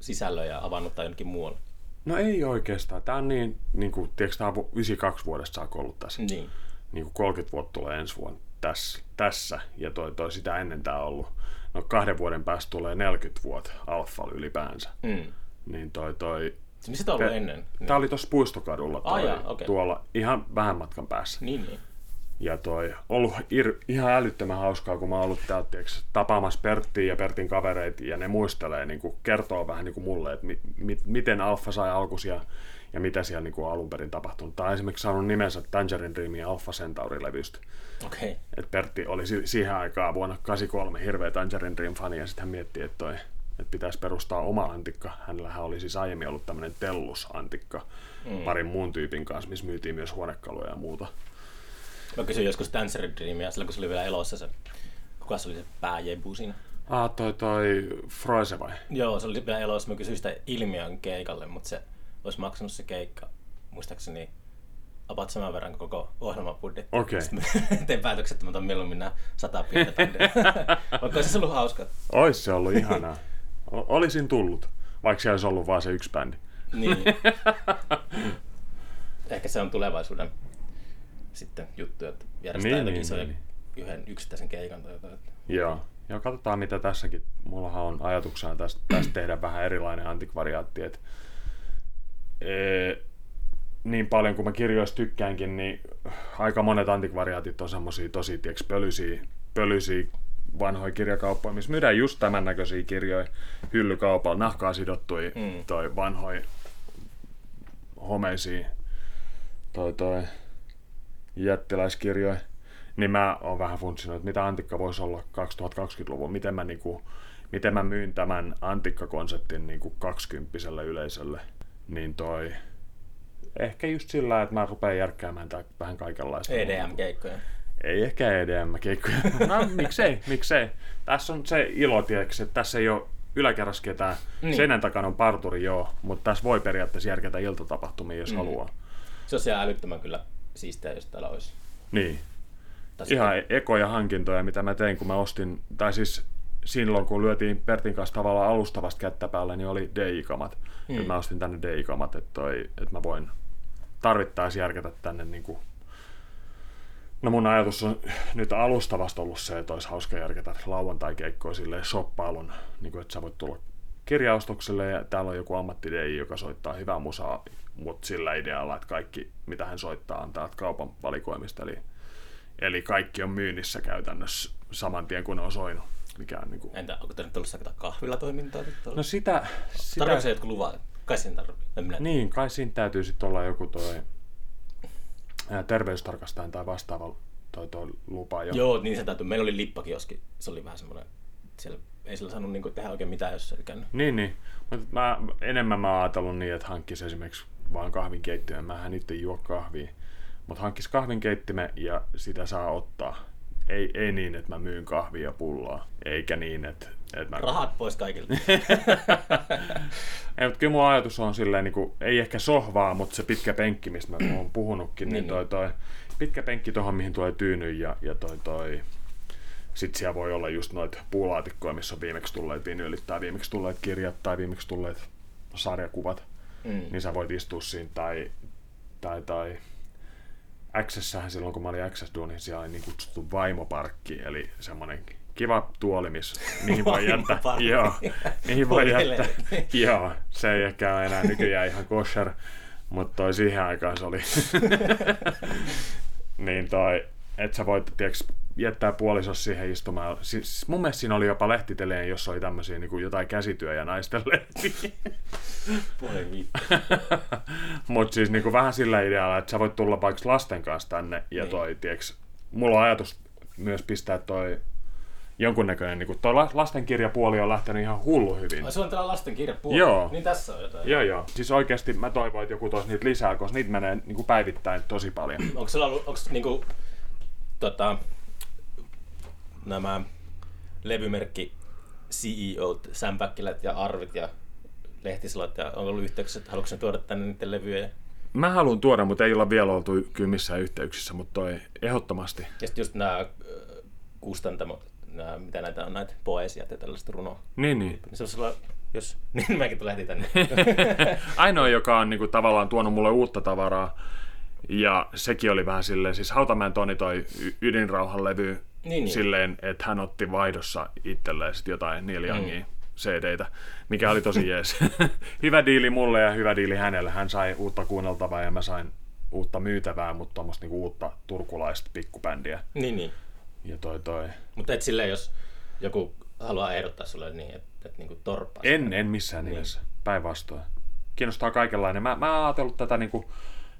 sisällön ja avannut tai jonnekin muualle? No ei oikeastaan. Tää on niin, niin kuin, tiiäks, tää on vu- 92 vuodesta saakka ollut tässä. Niin. Niin kuin 30 vuotta tulee ensi vuonna tässä. tässä. Ja toi, toi sitä ennen tää on ollut. No kahden vuoden päästä tulee 40 vuotta alfalla ylipäänsä. Mm. Niin toi, toi, missä tämä on ollut Pe- ennen? Niin. Tää oli tuossa puistokadulla Ah, toi, jaa, okei. tuolla ihan vähän matkan päässä. Niin, niin. Ja toi, ollut ir, ihan älyttömän hauskaa, kun mä oon ollut täältä tiiäks, tapaamassa Perttiä ja Pertin kavereita, ja ne muistelee, niin kuin, kertoo vähän niin kuin mulle, että mi, mi, miten Alfa sai alkusia ja mitä siellä niin kuin alun perin tapahtunut. Tämä on esimerkiksi saanut nimensä Tangerine Dreamin Alpha Centauri-levystä. Okay. Et Pertti oli si- siihen aikaan vuonna 83 hirveä Tangerine Dream-fani, ja sitten hän mietti, että, toi, että pitäisi perustaa oma antikka. Hänellähän oli siis aiemmin ollut tämmöinen Tellus-antikka mm. parin muun tyypin kanssa, missä myytiin myös huonekaluja ja muuta. Mä kysyin joskus Dancer Dreamia, silloin kun se oli vielä elossa se, kuka se oli se pääjebu siinä? Ah, toi, toi Froise vai? Joo, se oli vielä elossa. Mä kysyin sitä ilmiön keikalle, mutta se olisi maksanut se keikka, muistaakseni about saman verran koko ohjelmabudjetti. Okei. (laughs) Mä tein päätöksen, että mä otan mieluummin nämä sata pientä. (laughs) Vaikka olisi se ollut hauska. Ois se ollut ihanaa. O- Olisin tullut, vaikka se olisi ollut vaan se yksi bändi. Niin. (laughs) Ehkä se on tulevaisuuden sitten juttu, että järjestää Niin, niin, jotakin niin, niin. yhden yksittäisen keikan tai jotain. Joo. Ja katsotaan mitä tässäkin. Mullahan on ajatuksena tästä, (clears throat) tästä tehdä vähän erilainen antikvariaatti. Et, ee, niin paljon kuin mä kirjoista tykkäänkin, niin aika monet antikvariaatit on semmosia tosi tiiäks, pölyisiä, pölyisiä vanhoja kirjakauppoja, missä myydään just tämän näköisiä kirjoja hyllykaupalla, nahkaa sidottuja Mm. toi vanhoja homeisia toi, toi jättiläiskirjoja, niin mä oon vähän funtsinut, että mitä antikka voisi olla 2020-luvun, miten mä, niinku, miten mä myyn tämän antikkakonseptin niinku 20 yleisölle, niin toi ehkä just sillä, että mä rupean järkkäämään tää vähän kaikenlaista. EDM-keikkoja. Ei ehkä EDM-keikkoja. (laughs) No miksei, miksei. Tässä on se ilo, tiedätkö, että tässä ei ole yläkerrassa ketään. Niin. Seinän takana on parturi, joo, mutta tässä voi periaatteessa järkätä iltatapahtumia, jos mm. haluaa. Se olisi ihan älyttömän kyllä siistiä, jos täällä olisi. Niin. Tai Ihan ekoja hankintoja, mitä mä tein, kun mä ostin, tai siis silloin, kun lyötiin Pertin kanssa tavallaan alustavasta kättä päälle, niin oli DI-kamat. Mm. Mm. Mä ostin tänne DI-kamat, että, toi, että mä voin tarvittaessa järkätä tänne niin kuin... No mun ajatus on nyt alustavasta ollut se, että olisi hauska järkätä lauantai-keikkoa silleen shoppailun, niin kuin, että sä voit tulla kirjaostokselle ja täällä on joku ammatti joka soittaa hyvää musaa, mutta sillä idealla, että kaikki mitä hän soittaa on täältä kaupan valikoimista. Eli, eli kaikki on myynnissä käytännössä saman tien kun ne on soinut. Mikä on, niin kuin... Entä onko tämä nyt ollut kahvilla toimintaa? No sitä... sitä... Tarvitsetko se jotkut luvat? Kai siinä tarvii. Niin, kai siinä täytyy sitten olla joku toi terveystarkastajan tai vastaava toi, toi lupa jo. Joo, niin se täytyy. Meillä oli lippakioski. Se oli vähän semmoinen, siellä ei sillä saanut niin tehdä oikein mitään, jos se oli käynyt. Niin, niin. Mutta mä, enemmän mä oon ajatellut niin, että hankkisi esimerkiksi vaan kahvinkeittimen. Mähän itse juo kahvia. Mutta hankkisi kahvinkeittimen ja sitä saa ottaa. Ei, ei niin, että mä myyn kahvia ja pullaa. Eikä niin, että... että mä... Rahat pois kaikilta. (laughs) ei, mutta kyllä mun ajatus on silleen, niin kuin, ei ehkä sohvaa, mutta se pitkä penkki, mistä mä oon puhunutkin, niin, niin toi, toi, pitkä penkki tuohon, mihin tulee tyyny ja, ja toi, toi, sitten siellä voi olla just noita puulaatikkoja, missä on viimeksi tulleet vinyylit tai viimeksi tulleet kirjat tai viimeksi tulleet sarjakuvat. Mm. Niin sä voit istua siinä tai, tai, tai x silloin kun mä olin x niin siellä oli niin kutsuttu vaimoparkki, eli semmoinen kiva tuoli, missä, mihin voi jättää. Joo, mihin voi jättää. Joo, se ei ehkä ole enää nykyään ihan kosher, mutta toi siihen aikaan se oli. (laughs) niin toi, että sä voit, tiiäks, jättää puolisos siihen istumaan. Siis mun mielestä siinä oli jopa lehtiteleen, jossa oli tämmöisiä niin kuin jotain käsityö- ja naisten lehtiä. (laughs) Mutta siis niin kuin vähän sillä idealla, että sä voit tulla vaikka lasten kanssa tänne ja niin. toi, tiiäks, mulla on ajatus myös pistää toi jonkunnäköinen, niin kuin toi lastenkirjapuoli on lähtenyt ihan hullu hyvin. Ai se on täällä lastenkirjapuoli? Joo. Niin tässä on jotain. Joo, joo. Siis oikeasti mä toivon, että joku toisi niitä lisää, koska niitä menee niin kuin päivittäin tosi paljon. onko se ollut, onko niin kuin, tota, nämä levymerkki CEO, Sam Päkkilät ja Arvit ja Lehtisilot ja on ollut yhteyksissä, että haluatko tuoda tänne niiden levyjä? Mä haluan tuoda, mutta ei olla vielä oltu kyllä missään yhteyksissä, mutta toi ehdottomasti. Ja sitten just nämä kustantamot, nämä, mitä näitä on, näitä poesiat ja tällaista runoa. Niin, niin. niin se olla, jos, (laughs) niin mäkin lähti tänne. (laughs) Ainoa, joka on niin kuin, tavallaan tuonut mulle uutta tavaraa, ja sekin oli vähän silleen, siis Hautamäen Toni toi ydinrauhan levy niin, niin. silleen, että hän otti vaihdossa itselleen sit jotain Neil Youngin mm. CD-tä, mikä oli tosi jees. (laughs) hyvä diili mulle ja hyvä diili hänelle. Hän sai uutta kuunneltavaa ja mä sain uutta myytävää, mutta tuommoista niinku uutta turkulaista pikkubändiä. Niin, niin. Ja toi toi. Mutta et silleen, jos joku haluaa ehdottaa sulle niin, että et niinku torppaa. En, en missään niin. nimessä. Päinvastoin. Kiinnostaa kaikenlainen. Mä, mä oon ajatellut tätä niinku,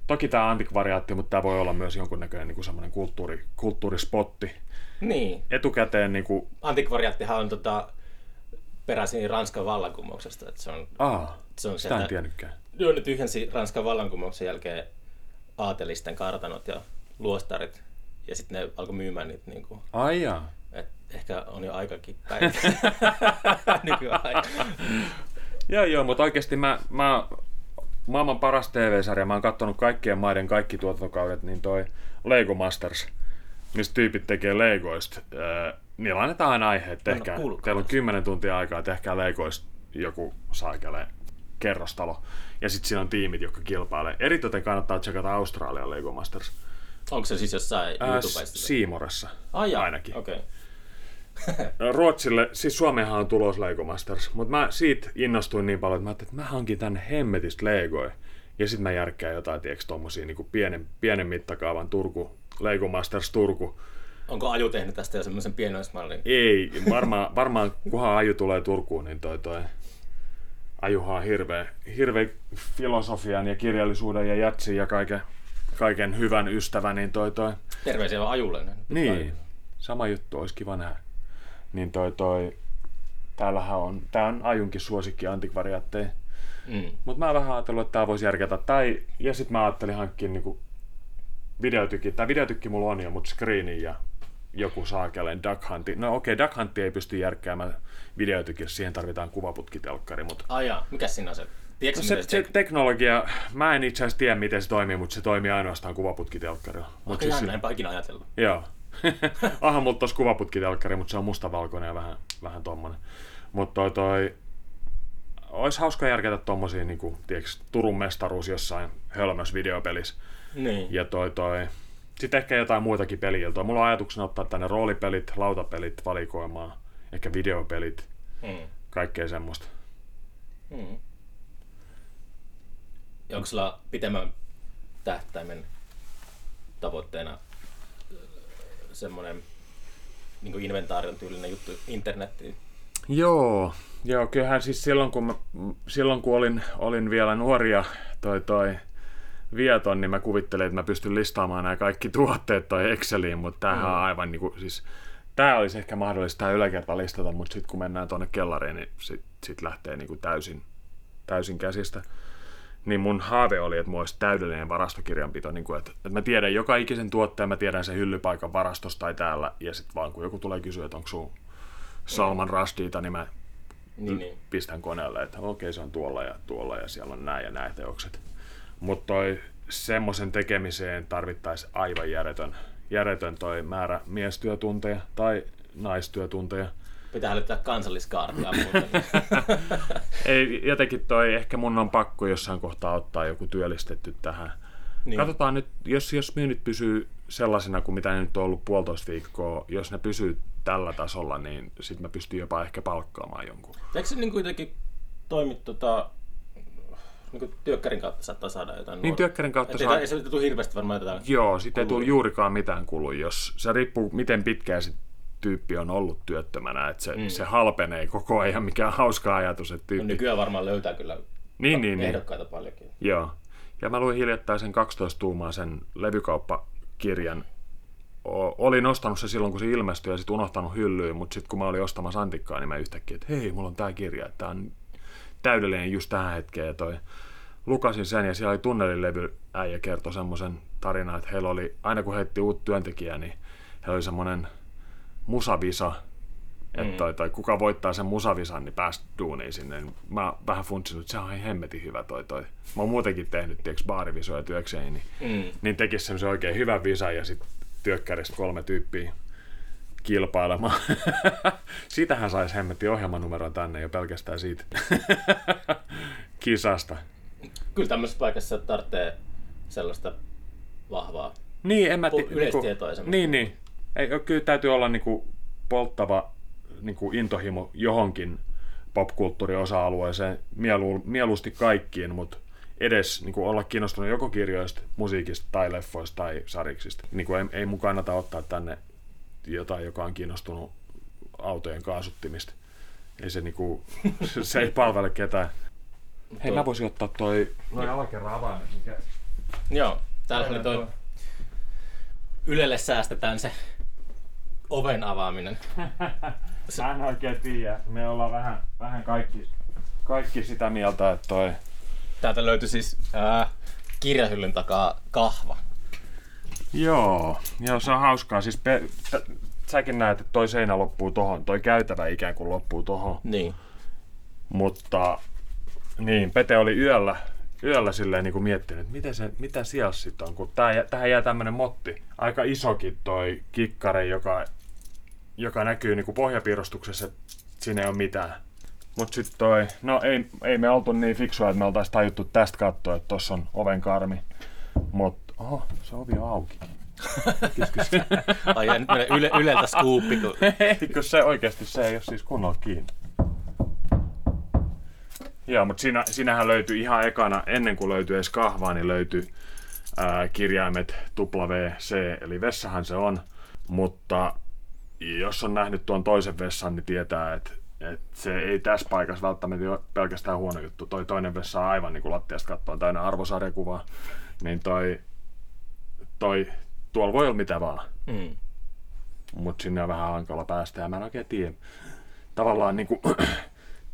toki tämä antikvariaatti, mutta tämä voi olla myös jonkunnäköinen niinku semmoinen kulttuuri, kulttuurispotti. Niin. Etukäteen niinku... Antikvariaattihan on tota, peräisin Ranskan vallankumouksesta. Että se on, Aa, se on sitä en tiennytkään. Joo, ne tyhjensi Ranskan vallankumouksen jälkeen aatelisten kartanot ja luostarit. Ja sitten ne alkoi myymään niitä. Niin kuin, Ai jaa. Et ehkä on jo aikakin päivä. (laughs) (laughs) Nykyaika. joo, joo, mutta oikeasti mä, mä maailman paras TV-sarja, mä oon katsonut kaikkien maiden kaikki tuotantokaudet, niin toi Lego Masters, missä tyypit tekee Legoista. niillä annetaan aina aihe, että tehkää, no, teillä on 10 tuntia aikaa, tehkää Legoista joku saakele kerrostalo. Ja sitten siinä on tiimit, jotka kilpailee. Eritoten kannattaa tsekata Australian Lego Masters. Onko se siis jossain YouTubessa? Siimoressa ah, ainakin. Okay. No, Ruotsille, siis Suomeenhan on tulos Lego Masters, mutta mä siitä innostuin niin paljon, että mä ajattelin, että mä hankin tänne hemmetistä Legoja. Ja sitten mä järkkään jotain, tiedätkö, tommosia niin pienen, pienen mittakaavan Turku, Lego Masters Turku. Onko Aju tehnyt tästä jo semmoisen pienoismallin? Ei, varmaan, varmaan kunhan Aju tulee Turkuun, niin toi, toi Ajuhan on hirveä, hirveä filosofian ja kirjallisuuden ja jatsin ja kaiken, kaiken hyvän ystävä, niin toi toi... Terveisiä vaan Ajulle. Niin, sama juttu, olisi kiva nähdä niin toi, toi täällähän on, tää on ajunkin suosikki antikvariaatteja. Mm. Mutta mä vähän ajatellut, että tää voisi järkätä. Tai, ja sitten mä ajattelin hankkia niinku videotykki. Tää videotykki mulla on jo, mutta screeni ja joku saakeleen Duck Hunti. No okei, okay, Duck Hunti ei pysty järkkäämään videotykissä, siihen tarvitaan kuvaputkitelkkari. Mutta... Ai jaa, mikä siinä on se? Tiedätkö, no se, se, teknologia, mä en itse asiassa tiedä miten se toimii, mutta se toimii ainoastaan kuvaputkitelkkarilla. Okay, siis, en ikinä ajatellut. Joo, (laughs) Aha, mutta tuossa kuvaputkitelkkari, mutta se on mustavalkoinen ja vähän, vähän tommonen. Mutta toi, toi, olisi hauska järketä tommosia, niin kuin, tiiäks, Turun mestaruus jossain hölmös videopelissä. Niin. Ja toi, toi, sitten ehkä jotain muitakin peliiltoja. Mulla on ajatuksena ottaa tänne roolipelit, lautapelit valikoimaan, ehkä videopelit, mm. kaikkea semmoista. Mm. Ja onko sulla pitemmän tähtäimen tavoitteena semmoinen niin inventaarion tyylinen juttu internettiin? Joo, joo, kyllähän siis silloin kun, mä, silloin kun olin, olin vielä nuoria toi toi vieton, niin mä kuvittelin, että mä pystyn listaamaan nämä kaikki tuotteet toi Exceliin, mutta tämähän mm. on aivan niin kuin, siis tämä olisi ehkä mahdollista tämä yläkerta listata, mutta sitten kun mennään tuonne kellariin, niin sitten sit lähtee niin kuin täysin, täysin käsistä. Niin mun haave oli, että mulla olisi täydellinen varastokirjanpito, niin kuin, että, että mä tiedän joka ikisen tuotteen, mä tiedän sen hyllypaikan varastosta tai täällä, ja sitten vaan kun joku tulee kysyä, että onko sun Salman Rushdiita, niin mä niin, niin. pistän koneelle, että okei okay, se on tuolla ja tuolla ja siellä on nämä ja nämä teokset. Mutta semmoisen tekemiseen tarvittaisi aivan järjetön, järjetön toi määrä miestyötunteja tai naistyötunteja. Pitää hälyttää kansalliskaartia (laughs) Ei, jotenkin toi, ehkä mun on pakko jossain kohtaa ottaa joku työllistetty tähän. Niin. Katsotaan nyt, jos, jos myynnit pysyy sellaisena kuin mitä ne nyt on ollut puolitoista viikkoa, jos ne pysyy tällä tasolla, niin sitten mä pystyn jopa ehkä palkkaamaan jonkun. Eikö se niin kuitenkin toimi tota, niin työkkärin kautta saattaa saada jotain Niin työkkärin kautta saa... Ei se tule hirveästi varmaan jotain Joo, sitten ei tule juurikaan mitään kulu, jos se riippuu miten pitkään se tyyppi on ollut työttömänä, että se, mm. se halpenee koko ajan, mikä on hauska ajatus. Että tyyppi... no nykyään varmaan löytää kyllä niin, niin, niin. ehdokkaita niin. paljonkin. Joo. Ja mä luin hiljattain sen 12 tuumaa sen levykauppakirjan. O- olin ostanut se silloin, kun se ilmestyi ja sitten unohtanut hyllyyn, mutta sitten kun mä olin ostamassa antikkaa, niin mä yhtäkkiä, että hei, mulla on tää kirja, että tää on täydellinen just tähän hetkeen. Ja toi, lukasin sen ja siellä oli tunnelilevy äijä kertoi semmoisen tarinan, että heillä oli, aina kun heitti uutta työntekijää, niin heillä oli semmoinen musavisa, että mm. toi, toi, kuka voittaa sen musavisan, niin päästä duuniin sinne. Mä vähän funtsin, että se on ihan hemmetin hyvä toi toi. Mä oon muutenkin tehnyt, tiiäks, baarivisoja työkseni, niin, mm. niin tekisi semmoisen oikein hyvän visan ja sitten työkkäristä kolme tyyppiä kilpailemaan. (laughs) Sitähän saisi hemmetti ohjelmanumeron tänne jo pelkästään siitä (laughs) kisasta. Kyllä tämmöisessä paikassa tarvitsee sellaista vahvaa niin, en mä ti- yleistietoa. Niinku, niin, niin. Ei, kyllä täytyy olla niinku polttava niinku intohimo johonkin popkulttuuriosa-alueeseen, mielu, mieluusti kaikkiin, mutta edes niin kuin olla kiinnostunut joko kirjoista, musiikista tai leffoista tai sariksista. Niin kuin ei, ei mun kannata ottaa tänne jotain, joka on kiinnostunut autojen kaasuttimista. Ei se, niinku, (laughs) se ei palvele ketään. Hei, mä voisin ottaa toi noin alakerran avaimet. Mikä... Joo, täällä oli toi... Ylelle säästetään se oven avaaminen. (laughs) Mä en oikein tiedä. Me ollaan vähän, vähän kaikki, kaikki sitä mieltä, että toi... Täältä löytyi siis ää, kirjahyllyn takaa kahva. Joo, joo se on hauskaa. Siis pe- t- säkin näet, että toi seinä loppuu tohon, toi käytävä ikään kuin loppuu tohon. Niin. Mutta niin, Pete oli yöllä, yöllä silleen niin kuin miettinyt, että miten se, mitä siellä sitten on, kun tää, tähän jää tämmönen motti. Aika isokin toi kikkare, joka, joka näkyy niin kuin pohjapiirustuksessa, että siinä ei ole mitään. Mut sitten toi, no ei, ei me oltu niin fiksua, että me oltaisiin tajuttu tästä katsoa, että tossa on oven karmi. Mut Oho, se ovi on auki. (laughs) Ai ja nyt menee yle, yleltä skuuppi. Kun... (laughs) Eikö se oikeasti se ei ole siis kunnolla kiinni. Joo, mutta siinä, siinähän löytyi ihan ekana, ennen kuin löytyi edes kahvaa, niin löytyi ää, kirjaimet WC, eli vessahan se on. Mutta jos on nähnyt tuon toisen vessan, niin tietää, että et se ei tässä paikassa välttämättä ole pelkästään huono juttu. Toi toinen vessa on aivan niin kuin lattiasta kattoon täynnä arvosarjakuvaa. Niin toi toi, tuolla voi olla mitä vaan. Mm. Mutta sinne on vähän hankala päästä ja mä en oikein tiedä. Tavallaan (clears throat) niin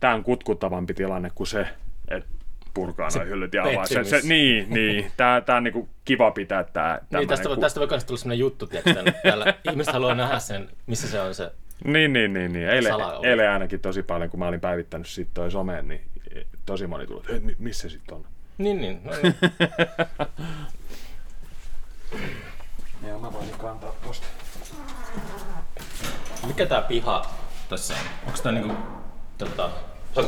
tämä on kutkuttavampi tilanne kuin se, että purkaa noin hyllyt ja avaa. Se, se, niin, niin. Tää, tää on niinku kiva pitää tää. Niin, tästä, ku... tästä voi myös tulla sellainen juttu, tiedätkö, täällä ihmiset haluaa nähdä sen, missä se on se Niin, niin, niin. niin. Eilen, eilen ainakin tosi paljon, kun mä olin päivittänyt sit toi someen, niin tosi moni tuli, että missä se sitten on. Niin, niin. No, niin. (laughs) Ja mä voin kantaa tosta. Mikä tää piha tässä on? Onks tää niinku... Tota...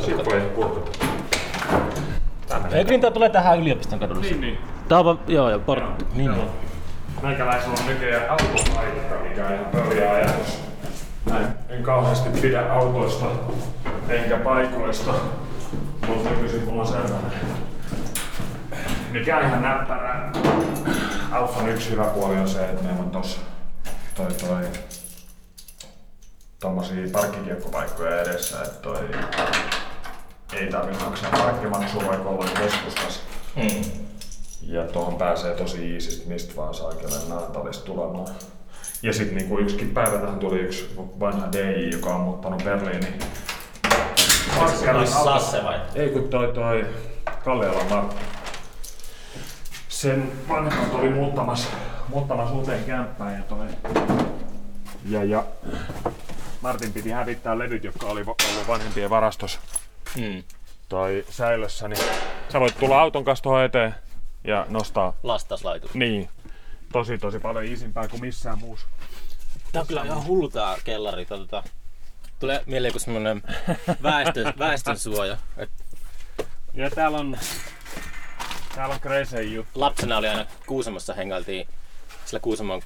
Siitä voi puhua. Eikö tää tulee tähän yliopiston kadulle? Niin, niin. Tää on vaan, joo, ja portti. Niin, niin. Meikäläisellä on nykyään autopaikka, mikä on ihan pöliä ajatus. Näin. En kauheasti pidä autoista enkä paikoista. Mulla nykyisin mulla on sellainen. Mikä on ihan näppärä. Alfan yksi hyvä puoli on se, että meillä on tossa toi toi tommosia parkkikiekkopaikkoja edessä, että toi ei tarvitse maksaa parkkimaksua vaikka ollaan keskustassa. Mm. Ja tuohon pääsee tosi iisisti, mistä vaan saa kenen Naantalista tulemaan. Ja sitten niinku yksikin päivä tähän tuli yksi vanha DJ, joka on muuttanut Berliiniin. Olisi Sasse vai? Ei kun toi toi Kallialan Martti. Sen vanhemmat oli muuttamassa, muuttamassa uuteen kämppään ja toi... Ja, ja Martin piti hävittää levyt, jotka oli ollut vanhempien varastossa Mm. toi säilössä, niin sä voit tulla auton kanssa tuohon eteen ja nostaa Lastaslaitu. niin tosi tosi paljon iisimpää kuin missään muussa. Tää on kyllä ihan hullu tää kellari. Tota, tulee mieleen joku semmonen väestön, (laughs) väestön suoja. Et Ja täällä on, täällä on crazy juttu. lapsena oli aina Kuusamossa hengailtiin sillä Kuusamon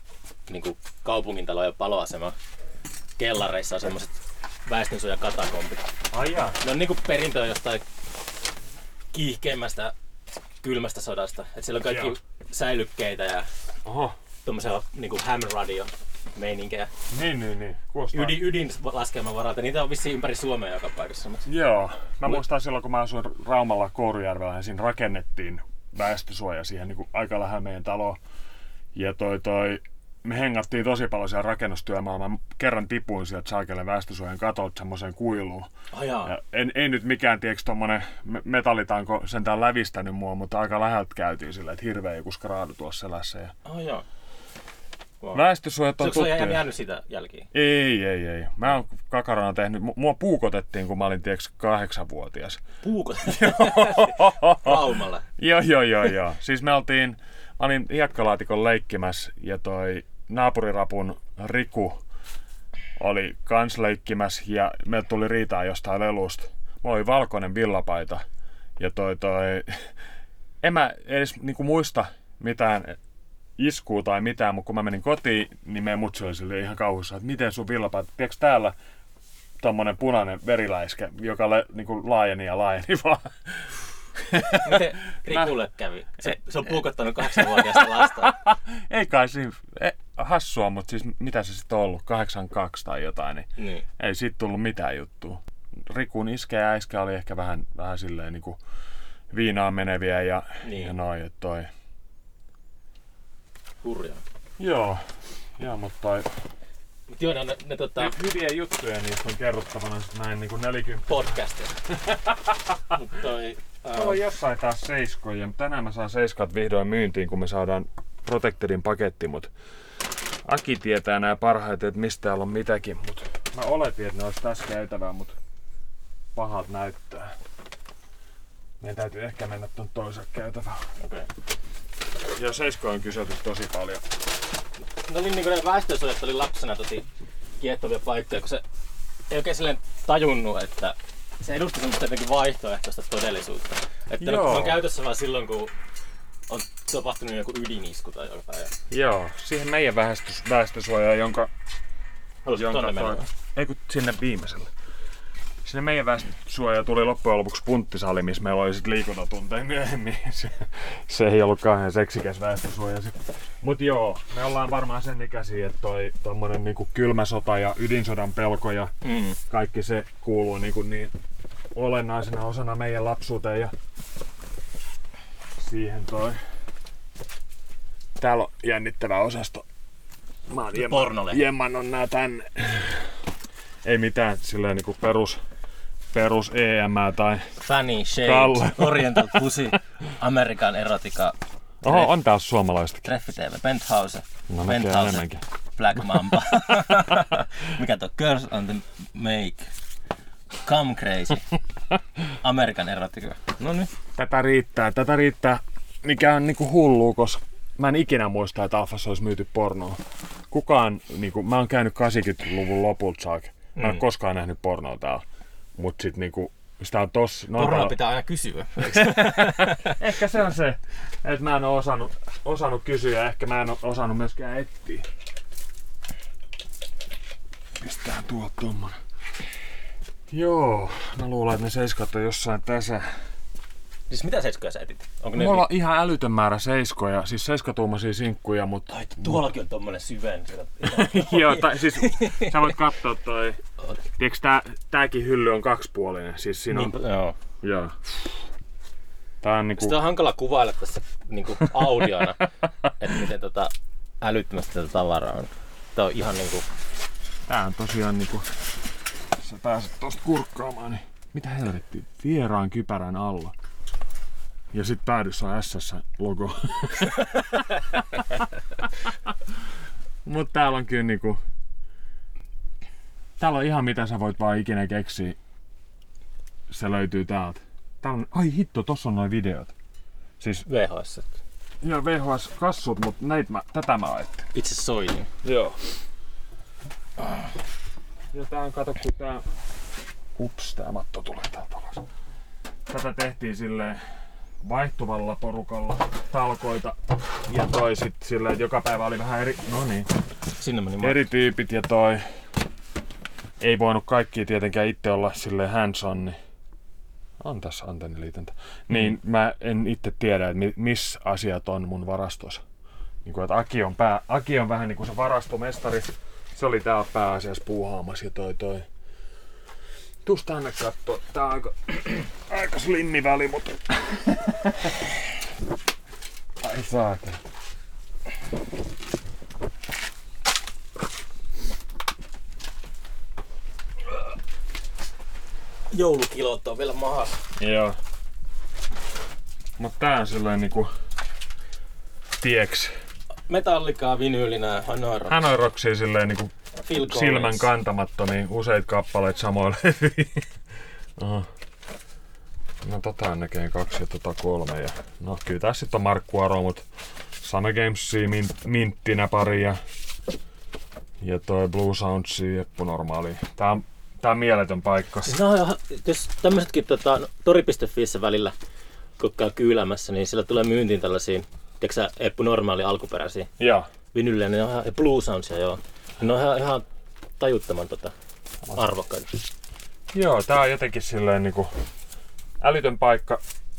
niin kaupungintalo ja paloasema kellareissa on semmoset väestönsuoja katakompit. Ai jaa. Ne on niinku perintöä jostain kiihkeimmästä kylmästä sodasta. Et siellä on kaikki Joo. säilykkeitä ja Oho. tommosia niinku ham radio meininkejä. Niin, niin, niin. Kuulostaa. Ydin, ydinlaskelman varalta. Niitä on vissiin ympäri Suomea joka paikassa. Mutta Joo. Mä muistan silloin, kun mä asuin Raumalla Kourujärvellä, ja siinä rakennettiin väestösuoja siihen niin kuin aika lähellä meidän taloa. Ja toi, toi, me hengattiin tosi paljon siellä rakennustyömaalla. Mä kerran tipuin sieltä saakelle väestösuojan katolta semmoiseen kuiluun. Ajaa. Ja en, ei nyt mikään, tiedätkö, tommonen me- metallitanko sentään lävistänyt mua, mutta aika läheltä käytiin sillä, että hirveä joku skraadu tuossa selässä. Ja Ajaa. Wow. väestösuojat on Onko tuttuja. jää- jäänyt sitä jälkiä? Ei, ei, ei. Mä oon kakarana tehnyt, mu- mua puukotettiin, kun mä olin tiedätkö, kahdeksanvuotias. Puukot. (laughs) Raumalla. joo, joo, joo, joo. Siis me oltiin, mä olin hiekkalaatikon leikkimässä ja toi naapurirapun Riku oli kans leikkimässä ja me tuli riitaa jostain lelusta. Mulla oli valkoinen villapaita ja toi toi, en mä edes niinku muista mitään iskua tai mitään, mutta kun mä menin kotiin, niin meidän mutsi oli silleen ihan kauhussa, että miten sun villapaita, tiedätkö täällä tommonen punainen veriläiskä, joka le, niinku laajeni ja laajeni (laughs) vaan. (laughs) Rikulle kävi? Se, se on puukottanut kahdeksanvuotiaasta lasta. (laughs) ei kai siinä, e, hassua, mutta siis mitä se sitten on ollut, 82 tai jotain, niin Niin. ei siitä tullut mitään juttua. Rikun iskä ja äiskä oli ehkä vähän, vähän silleen niinku viinaan meneviä ja, Niin. ja noin, että toi. Hurjaa. Joo, joo, mutta toi, Mut joo, ne, ne tota, hyviä juttuja niistä on kerrottavana näin niinku 40. podcastit. (laughs) Mut toi... Mulla on jossain taas seiskoja, tänään mä saan seiskat vihdoin myyntiin, kun me saadaan Protectorin paketti, mutta Aki tietää nämä parhaiten, että mistä täällä on mitäkin, mutta mä oletin, että ne olisi tässä käytävää, mutta pahat näyttää. Meidän täytyy ehkä mennä ton toiselle käytävään. Okay. Ja seiskoja on kyselty tosi paljon. Ne oli niinku ne väestönsuojat oli lapsena tosi kiehtovia paikkoja, kun se ei oikein silleen tajunnut, että se edusti semmoista jotenkin vaihtoehtoista todellisuutta. Että ne Joo. on käytössä vaan silloin, kun on tapahtunut joku ydinisku tai jotain. Joo, siihen meidän väestö, väestösuojaan, jonka... haluaisit tonne mennä. toi- Ei kun sinne viimeiselle. Sinne meidän väestösuoja tuli loppujen lopuksi punttisali, missä meillä oli sit liikuntatunteja myöhemmin. (laughs) Se, se ei ollut kauhean seksikäs väestösuoja. Mut joo, me ollaan varmaan sen ikäisiä, että toi tommonen niinku kylmä sota ja ydinsodan pelko ja Mm. kaikki se kuuluu niinku niin olennaisena osana meidän lapsuuteen ja siihen toi. Täällä on jännittävä osasto. Mä oon jemman- jemmannut nää tänne. Ei mitään silleen niinku perus, perus EM tai... Fanny, Shade, Kalle. Oriental Pussy, Amerikan Erotica, Oho, on täällä suomalaista. Treffi TV, Penthouse, No Penthouse. Black Mamba. (laughs) Mikä tuo Girls on the Make, Come Crazy, Amerikan Erotica. No niin. Tätä riittää, tätä riittää. Mikä on niinku hullu, koska mä en ikinä muista, että Alfassa olisi myyty pornoa. Kukaan, niinku, mä oon käynyt 80-luvun lopulta saakka. Mä en Mm. koskaan nähnyt pornoa täällä. Mut sit niinku, sitä on tossa... Pornoa paljon- pitää aina kysyä. (laughs) Ehkä se on se, että mä en oo osannut, osannut kysyä, ehkä mä en oo osannut myöskään etsiä. Pistää tuolta tommonen. Joo, mä luulen, että ne seiskat on jossain tässä. Siis mitä seiskoja sä etit? Onko ne Mulla on ihan älytön määrä seiskoja, siis seiskatuumaisia sinkkuja, mutta... Ai, tuollakin on tommonen syven. (laughs) Joo, tai siis sä voit katsoa toi... Tiedätkö, tää, tääkin hylly on kaksipuolinen, siis siinä on... niin, joo. Joo. Tää on niinku... Sitä on hankala kuvailla tässä niinku audiona, (laughs) että miten tota älyttömästi tätä tavaraa on. Tää on ihan niinku... Tää on tosiaan niinku... Sä pääset tosta kurkkaamaan, niin... Mitä helvettiä? Vieraan kypärän alla. Ja sit päädyssä on SS-logo. (laughs) Mut täällä on kyllä niinku... Täällä on ihan mitä sä voit vaan ikinä keksiä. Se löytyy täältä. Täällä on... Ai hitto, tossa on noin videot. Siis, VHS. joo VHS-kassut, mut näit mä, tätä mä ajattelin. Itse soinin. Joo. Ja tää on, kato, kun tää... Ups, tää matto tulee täältä alas. Tätä tehtiin silleen vaihtuvalla porukalla talkoita. Ja toi sit silleen, että joka päivä oli vähän eri... No niin. Sinne meni Eri tyypit ja toi... Ei voinut kaikki tietenkään itse olla silleen hands on, niin on tässä antenniliitäntä. Niin mä en itse tiedä, että mi- missä asiat on mun varastossa. Niin kuin, että Aki on, pää, Aki on vähän niin kuin se varastomestari. Se oli täällä pääasiassa puuhaamassa ja toi toi. Tuus tänne kattoo. Tää on aika, (clears throat) aika slimmi väli, mutta... (clears throat) Ai saakeli. Joulukilot on vielä maassa. Joo. Mut tää on silleen niinku... Tieks. Metallikaa, vinyylinä, Hanoira, Hanoiroksia silleen niinku Phil Collins. silmän kantamattomia useita kappaleita samoilla. Aha. No tota on näkee kaksi ja tota kolme. Ja, no kyllä tässä sitten on Markku Aro, mut Summer Gamesia min, minttinä pari ja, ja toi Blue Soundsia Eppu normaali. Tää on, tää on mieletön paikka. On ihan, jos tämmöisetkin tota, no, tori.fiissä välillä, käy kyylämässä, niin sillä tulee myyntiin tällaisia, tiedätkö sä, Eppu normaali alkuperäisiä vinyllejä, niin ne on ihan, Blue Soundsia, joo. Ne on ihan, ihan tajuttoman tota, arvokkaita. Joo, tää on jotenkin silleen niinku älytön paikka.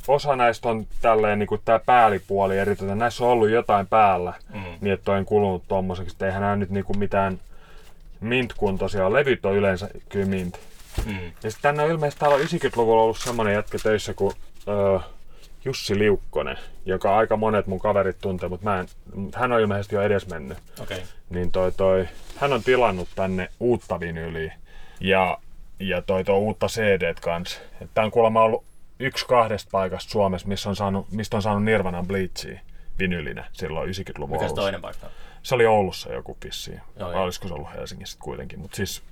Osa näistä on tälleen niinku tää päällipuoli eritoten. Näissä on ollut jotain päällä, Mm. niin että on kulunut tommoseksi. Eihän nää nyt niinku mitään mint-kuntoisia. Levyt on yleensä kyllä mint. Mm. Ja sitten tänne on ilmeisesti täällä on 90-luvulla ollut semmonen jätkä töissä kuin öö, Jussi Liukkonen, joka aika monet mun kaverit tuntee, mutta mä en, hän on ilmeisesti jo edes mennyt. Okay. niin toi, toi, hän on tilannut tänne uutta vinyliä ja, ja toi, toi uutta CD kans. Tämä on kuulemma ollut yksi kahdesta paikasta Suomessa, missä on saanut, mistä on saanut Nirvanan Bleachia vinylinä silloin 90-luvun Mikä toinen paikka? Se oli Oulussa joku vissiin. Joo. olisiko se ollut Helsingissä kuitenkin. Mutta siis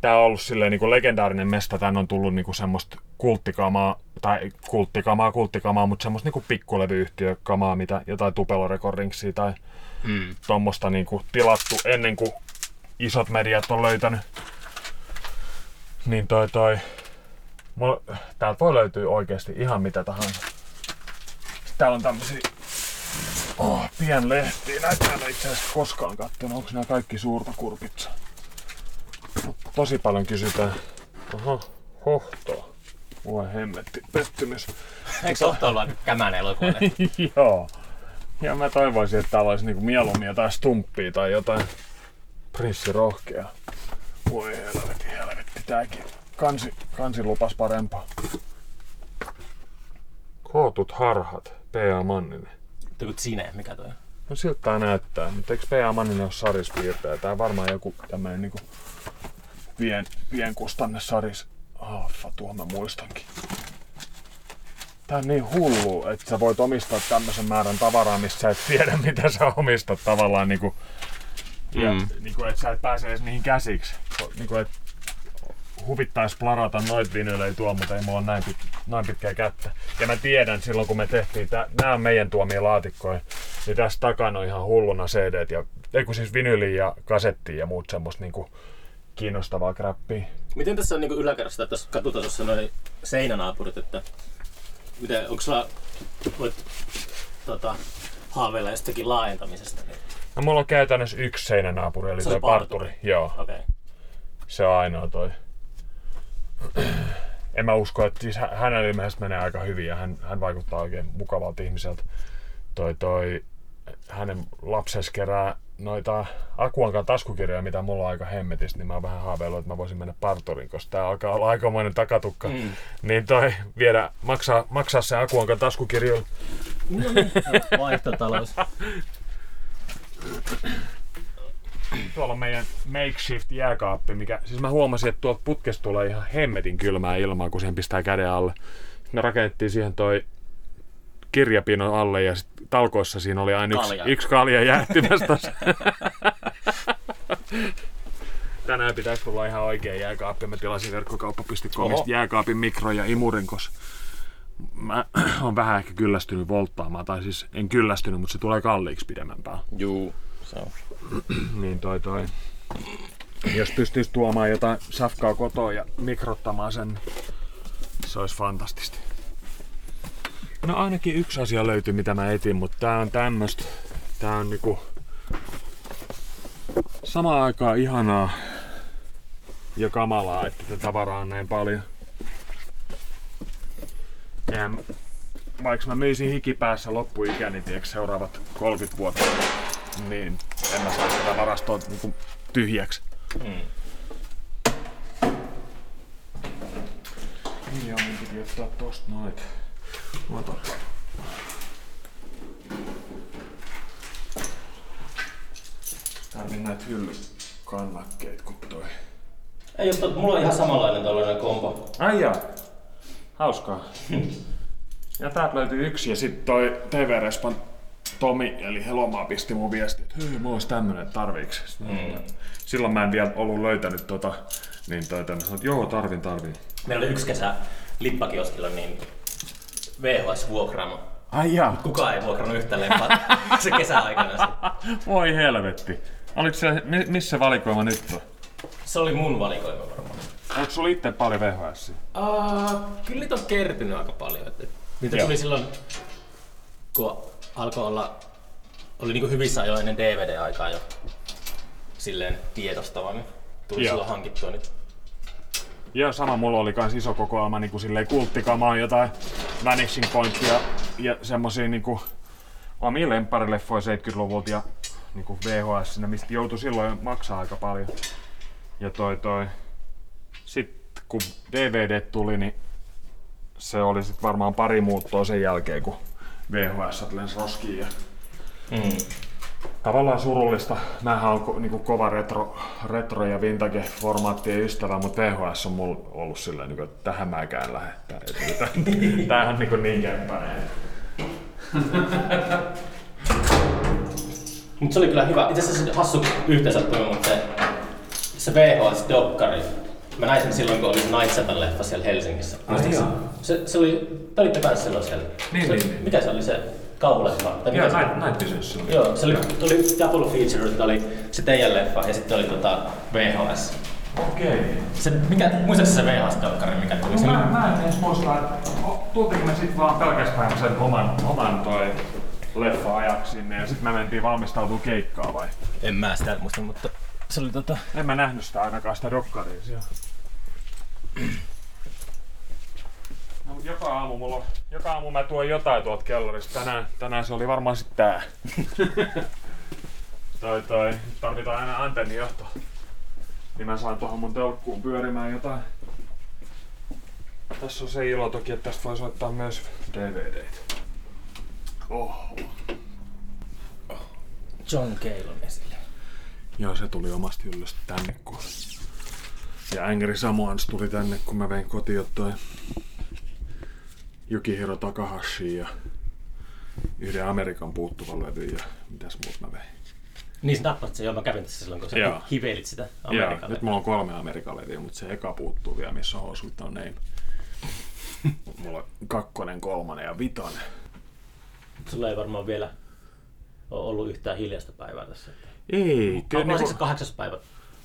tämä on ollut silleen niin kuin legendaarinen mesta. Tän on tullut niin kuin semmoista kulttikamaa, tai kulttikamaa, kulttikamaa, mutta semmoista niin kuin pikkulevyyhtiökamaa, mitä jotain Tupelo Recordingsia tai Mm. tuommoista niinku tilattu ennen kuin isot mediat on löytänyt. Niin toi toi... Mulla, täältä voi löytyä oikeasti ihan mitä tahansa. Täällä on tämmösiä oh, pienlehtiä. Näitä en itse asiassa koskaan kattonut. Onko nämä kaikki suurta kurpitsa? Tosi paljon kysytään. Oho, hohtoa. Voi hemmetti, pettymys. Eikö se ole ollut aika kämäinen elokuva? (laughs) Joo. Ja mä toivoisin, että täällä olisi niinku mieluummin jotain stumppia tai jotain prinssi rohkea. Voi helvetti, helvetti. Tääkin kansi, kansi lupas parempaa. Kootut harhat, P.A. Manninen. Joku Zine, mikä toi on? No siltä tää näyttää, mutta eikö P.A. Manninen ole sarispiirtäjä? Tää on varmaan joku tämmönen niinku pien, pienkustanne saris. Affa, tuon mä muistankin. Tää on niin hullu, että sä voit omistaa tämmöisen määrän tavaraa, mistä sä et tiedä, (laughs) mitä sä omistat tavallaan niinku. Ja Mm. niinku, että sä et pääse edes niihin käsiksi. Niinku, et huvittais plarata noit vinylejä tuo, mutta ei mulla ole näin, pit, näin pitkää kättä. Ja mä tiedän silloin, kun me tehtiin, tää, nää meidän tuomia laatikkoja, niin tässä takana on ihan hulluna cd ja, ei kun siis vinyli ja kasetti ja muut semmoista niinku kiinnostavaa kräppiä. Miten tässä on niin yläkerrassa tai tässä katutasossa noin seinänaapurit, että miten, onko sulla, voit tota, haaveilla jostakin laajentamisesta? Niin. No mulla on käytännössä yksi seinänaapuri, eli Se toi parturi. parturi. Joo. Okay. se on ainoa toi. en mä usko, että siis hä- hänellä ilmeisesti menee aika hyvin ja hän, hän vaikuttaa oikein mukavalta ihmiseltä. Toi, toi, hänen lapses kerää noita Akuankan taskukirjoja, mitä mulla on aika hemmetistä, niin mä oon vähän haaveillut, että mä voisin mennä parturin, koska tää alkaa olla aikamoinen takatukka. Mm. Niin toi viedä, maksaa, maksaa se Akuankan taskukirjoilla. No niin, vaihtotalous. Tuolla on meidän makeshift jääkaappi, mikä, siis mä huomasin, että tuolta putkesta tulee ihan hemmetin kylmää ilmaa, kun siihen pistää käden alle. Me rakennettiin siihen toi kirjapino alle ja sit talkoissa siinä oli aina yksi, Kalja. yksi kalja jäähtymässä. Tänään pitäisi tulla ihan oikea jääkaappi. Mä tilasin verkkokauppa.comista jääkaapin mikro ja imurin, koska mä (clears throat) oon vähän ehkä kyllästynyt volttaamaan, tai siis en kyllästynyt, mutta se tulee kalliiksi pidemmän päällä. Juu, se on. (clears throat) Niin toi toi. Jos pystyisi tuomaan jotain safkaa kotoa ja mikrottamaan sen, se olisi fantastista. No ainakin yksi asia löytyi, mitä mä etin, mutta tää on tämmöstä. Tää on niinku samaan aikaan ihanaa ja kamalaa, että tätä tavaraa on näin paljon. Ja vaikka mä myisin hikipäässä loppuikäni, tiedätkö, seuraavat 30 vuotta, niin en mä saa tätä varastoa niinku tyhjäksi. Mm. Niin joo, mun piti ottaa tosta noit. Otapa. Tarvin näitä hyllykannakkeet kun toi. Ei, mutta mulla on ihan samanlainen tällainen kompo. Ai jaa. Hauskaa. (laughs) ja täältä löytyy yksi ja sitten toi TV-respan Tomi, eli Helomaa pisti mun viesti, että hei, mulla olisi tämmönen, että tarviiks. Mm. Silloin mä en vielä ollut löytänyt tota, niin toi sanoin, että joo, tarvin, tarvin. Meillä oli yksi kesä Lippakioskilla niin VHS-vuokraamo. Ai jaa. Kukaan ei vuokrannut yhtään leffaa (laughs) se kesäaikana. Voi helvetti. Oliko se, mi- missä valikoima nyt on? Se oli mun valikoima varmaan. Onko sulla itse paljon VHS? Uh, kyllä niitä on kertynyt aika paljon. Että niitä Joo. tuli silloin, kun alkoi olla, oli niin hyvissä ajoin ennen DVD-aikaa jo silleen tiedostava, niin tuli Joo. silloin hankittua nyt. Joo, sama mulla oli kans iso kokoelma niinku silleen kulttikamaa, jotain Vanishing Pointia ja semmosia niinku omia lempparileffoja 70-luvulta ja niinku VHS, mistä joutui silloin maksaa aika paljon. Ja toi toi. Sitten kun DVD tuli, niin se oli sit varmaan pari muuttoa sen jälkeen, kun VHS lensi roskiin ja Mm. Tavallaan surullista. Mähän on ko- niinku kova retro, retro ja vintage formaattien ystävä, mutta VHS on mulla ollut silleen, niinku, että tähän mä käyn lähettää. Tämähän (laughs) on niinku niin kämpäinen. Mutta se oli kyllä hyvä. Itse asiassa se hassu yhteensattuma, mutta se, se VHS-dokkari, mä näin sen silloin, kun oli se Night Seven leffa siellä Helsingissä. Joo. se, se oli, te olitte kanssa silloin siellä. Niin, se, niin, niin. Mikä se oli se kauhuleffa? Tai mikä Joo, näin, näin Joo, se oli, oli double feature, että oli se teidän leffa ja sitten oli tota VHS. Okei. Se, mikä, muistatko se VHS-dokkari, mikä tuli? No, mä, mä en edes muista, että tultiinko me sit vaan pelkästään sen oman, oman toi leffa ajaksi sinne ja sitten me mentiin valmistautumaan keikkaa vai? en mä sitä muista, mutta se oli tota... En mä nähnyt sitä ainakaan sitä dokkaria siellä. No, mut joka aamu mulla on, joka aamu mä tuon jotain tuolta kellarista. Tänään, tänään se oli varmaan sit tää. (laughs) toi toi, nyt tarvitaan aina antennijohto. Niin mä saan tuohon mun telkkuun pyörimään jotain. Tässä on se ilo toki, että tästä voi soittaa myös DVDt. Oho. John Cale on esille. Joo, se tuli omasta hyllystä tänne, kun... Ja Angry Samoans tuli tänne, kun mä vein kotiin toi Yukihiro Takahashi ja yhden Amerikan puuttuvan levy ja mitäs muut mä vein. Niin sä tappasit sen, joo mä kävin tässä silloin, kun sä hiveilit sitä Joo, Amerikalle. nyt mulla on kolme Amerikan levyä, mutta se eka puuttuu vielä, missä on housut on name. Mulla on kakkonen, kolmonen ja vitonen. Sulla ei varmaan vielä ole ollut yhtään hiljaista päivää tässä. Ei, kyllä Onko se niinku, kahdeksas päivä?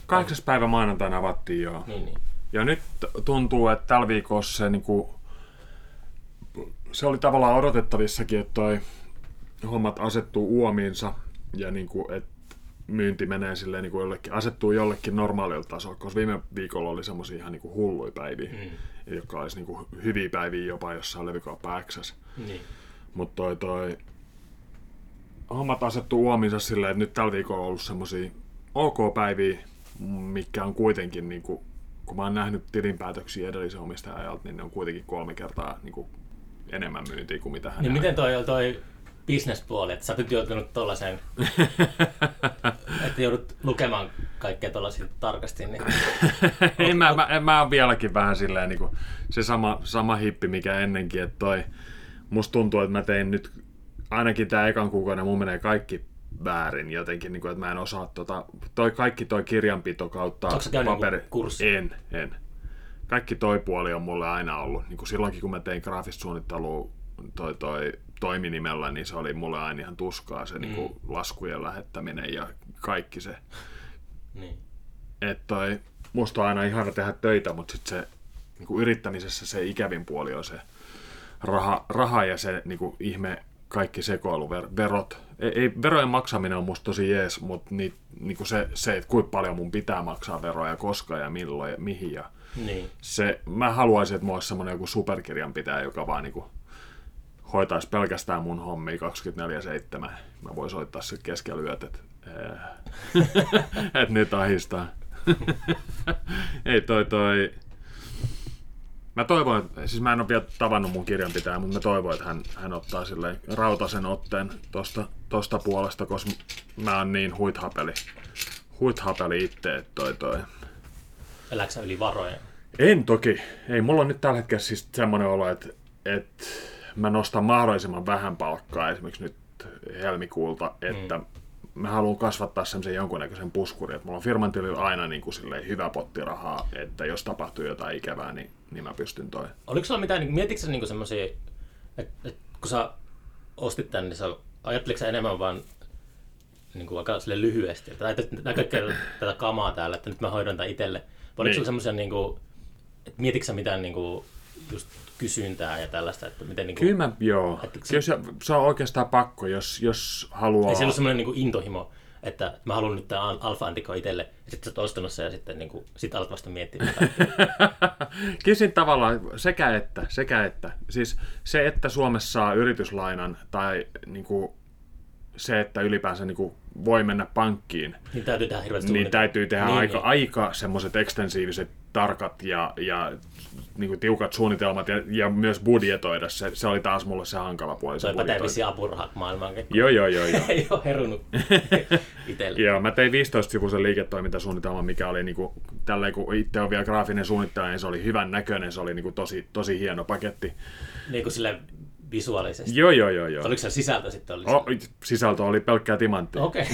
kahdeksas päivä maanantaina avattiin joo. Niin, niin. Ja nyt tuntuu, että tällä viikolla se, niinku, se oli tavallaan odotettavissakin, että toi hommat asettuu uomiinsa ja niinku, että myynti menee silleen niin kuin jollekin, asettuu jollekin normaalilta tasolla, koska viime viikolla oli semmoisia ihan niin kuin hulluja päiviä, mm. jotka olisi niin kuin hyviä päiviä jopa jossain levykauppa Xs. Niin. Mutta toi, toi hommat asettuu uominsa silleen, että nyt tällä viikolla on ollut semmoisia ok-päiviä, mikä on kuitenkin, niin kuin, kun mä oon nähnyt tilinpäätöksiä edellisen omistajan ajalta, niin ne on kuitenkin kolme kertaa niin kuin, enemmän myyntiä kuin mitä hän Niin miten toi on toi bisnespuoli, että sä oot joutunut tollasen, (laughs) että joudut lukemaan kaikkea tollasia tarkasti, niin (laughs) en mä, mä, mä oon vieläkin vähän silleen niin kuin, se sama, sama hippi, mikä ennenkin, että toi, musta tuntuu, että mä tein nyt, ainakin tää ekan kuukauden mun menee kaikki väärin jotenkin, niin kuin, että mä en osaa tota, toi, kaikki toi kirjanpito kautta jonkun kurssin? En, en. Kaikki toi puoli on mulle aina ollut. Niin kuin silloinkin, kun mä tein graafista suunnittelua toi, toi toiminimellä, niin se oli mulle aina ihan tuskaa se mm. niin kuin laskujen lähettäminen ja kaikki se. niin. Että toi, musta on aina ihana tehdä töitä, mutta sitten se niin kuin yrittämisessä se ikävin puoli on se raha, raha ja se niin kuin ihme kaikki sekoilu, ver, verot. Ei, ei, verojen maksaminen on musta tosi jees, mutta ni, niin kuin se, se, että kuinka paljon mun pitää maksaa veroja, koska ja milloin ja mihin. Ja Niin. se, mä haluaisin, että mulla olisi semmoinen joku superkirjanpitäjä, joka vaan niin kuin hoitaisi pelkästään mun hommia 24-7. Mä voin soittaa se keskellä yöt, että (laughs) et nyt ahistaa. (laughs) Ei toi toi... Mä toivon, että, siis mä en ole vielä tavannut mun kirjanpitäjää, mutta mä toivon, että hän, hän ottaa sille rautasen otteen tosta, tosta puolesta, koska mä oon niin huithapeli, huithapeli itse, että toi toi. Eläksä yli varojen? En toki. Ei, mulla on nyt tällä hetkellä siis semmoinen olo, että, että mä nostan mahdollisimman vähän palkkaa esimerkiksi nyt helmikuulta, että mm. mä haluan kasvattaa semmoisen jonkunnäköisen puskurin, että mulla on firman tilillä aina niin kuin hyvä potti rahaa, että jos tapahtuu jotain ikävää, niin, niin mä pystyn toi. Oliko sulla mitään, niin mietitkö sä niin semmoisia, että, että kun sä ostit tän, niin sä, ajatteliko sä enemmän vaan niin kuin aika sille lyhyesti, että näitä kaikkea tätä kamaa täällä, että nyt mä hoidan tämän itselle. Vai oliko Niin. sulla semmoisia, niin kuin, että mietitkö sä mitään niin kuin, just kysyntää ja tällaista, että miten niin kuin, Kyllä mä, joo. Että se- se, on oikeastaan pakko, jos, jos haluaa... ei se ollut semmoinen niin intohimo, että mä haluan nyt tämän alfa antiko itselle, ja sitten sä oot ostanut sen ja sitten niin kuin, sit alat vasta miettiä. siinä (laughs) tavallaan sekä että, sekä että. Siis se, että Suomessa saa yrityslainan tai niin kuin, se, että ylipäänsä niin kuin, voi mennä pankkiin, niin täytyy tehdä hirveästi niin täytyy tehdä Niin, aika, niin. aika semmoiset ekstensiiviset, tarkat ja, ja niin kuin tiukat suunnitelmat ja, ja myös budjetoida. Se, se oli taas mulle se hankala puoli. Se pätee vissiin apurahat maailmaankin. Joo, joo, joo. joo. (laughs) ei ole herunut (laughs) itselle. Joo, mä tein 15-sivuisen liiketoimintasuunnitelman, mikä oli niinku, tälleen kun itse on vielä graafinen suunnittelija, niin se oli hyvän näköinen, se oli niinku tosi, tosi hieno paketti. Niin kuin sille visuaalisesti. Joo, joo, joo, joo. Oliko se sisältö sitten? Oli O, sisältö oli pelkkää timanttia. Okei. (laughs)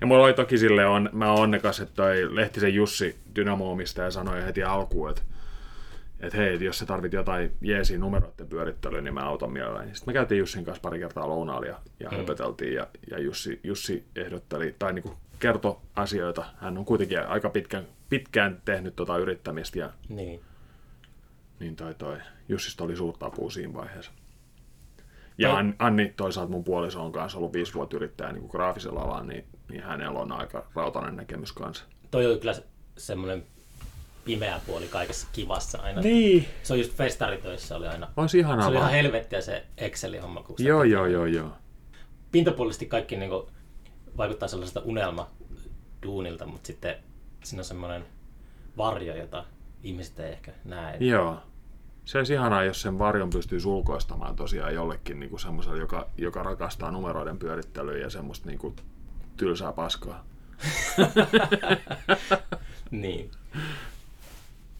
Ja mulla oli toki sille, on, mä oon onnekas, että toi Lehtisen Jussi Dynamo-omistaja sanoi heti alkuun, että että hei, jos sä tarvit jotain jeesiä numeroiden pyörittelyyn, niin mä autan mielelläni. Sitten me käytiin Jussin kanssa pari kertaa lounaalla ja, ja mm. höpöteltiin ja, ja Jussi, Jussi ehdotteli, tai niin kertoi asioita. Hän on kuitenkin aika pitkään, pitkään tehnyt tota yrittämistä ja niin. Niin toi, toi Jussista oli suurta apua siinä vaiheessa. Ja. An, Anni toisaalta mun puoliso on kanssa ollut viisi vuotta yrittäjä niin graafisella alalla, niin, niin hänellä on aika rautainen näkemys kanssa. Toi on kyllä se- semmoinen pimeä puoli kaikessa kivassa aina. Niin. Se on just festaritöissä oli aina. Olisi ihanaa Se oli ihan vaan. helvettiä se Excel-homma. Kun sitä Joo, teki. joo, joo, joo. Pintapuolisesti kaikki niin kuin, vaikuttaa sellaiselta unelmaduunilta, mutta sitten siinä on semmoinen varjo, jota ihmiset ei ehkä näe. Joo. Se olisi ihanaa, jos sen varjon pystyy ulkoistamaan tosiaan jollekin niin semmoiselle, joka, joka rakastaa numeroiden pyörittelyä ja semmoista niin kuin, tylsää paskaa. (laughs) Niin.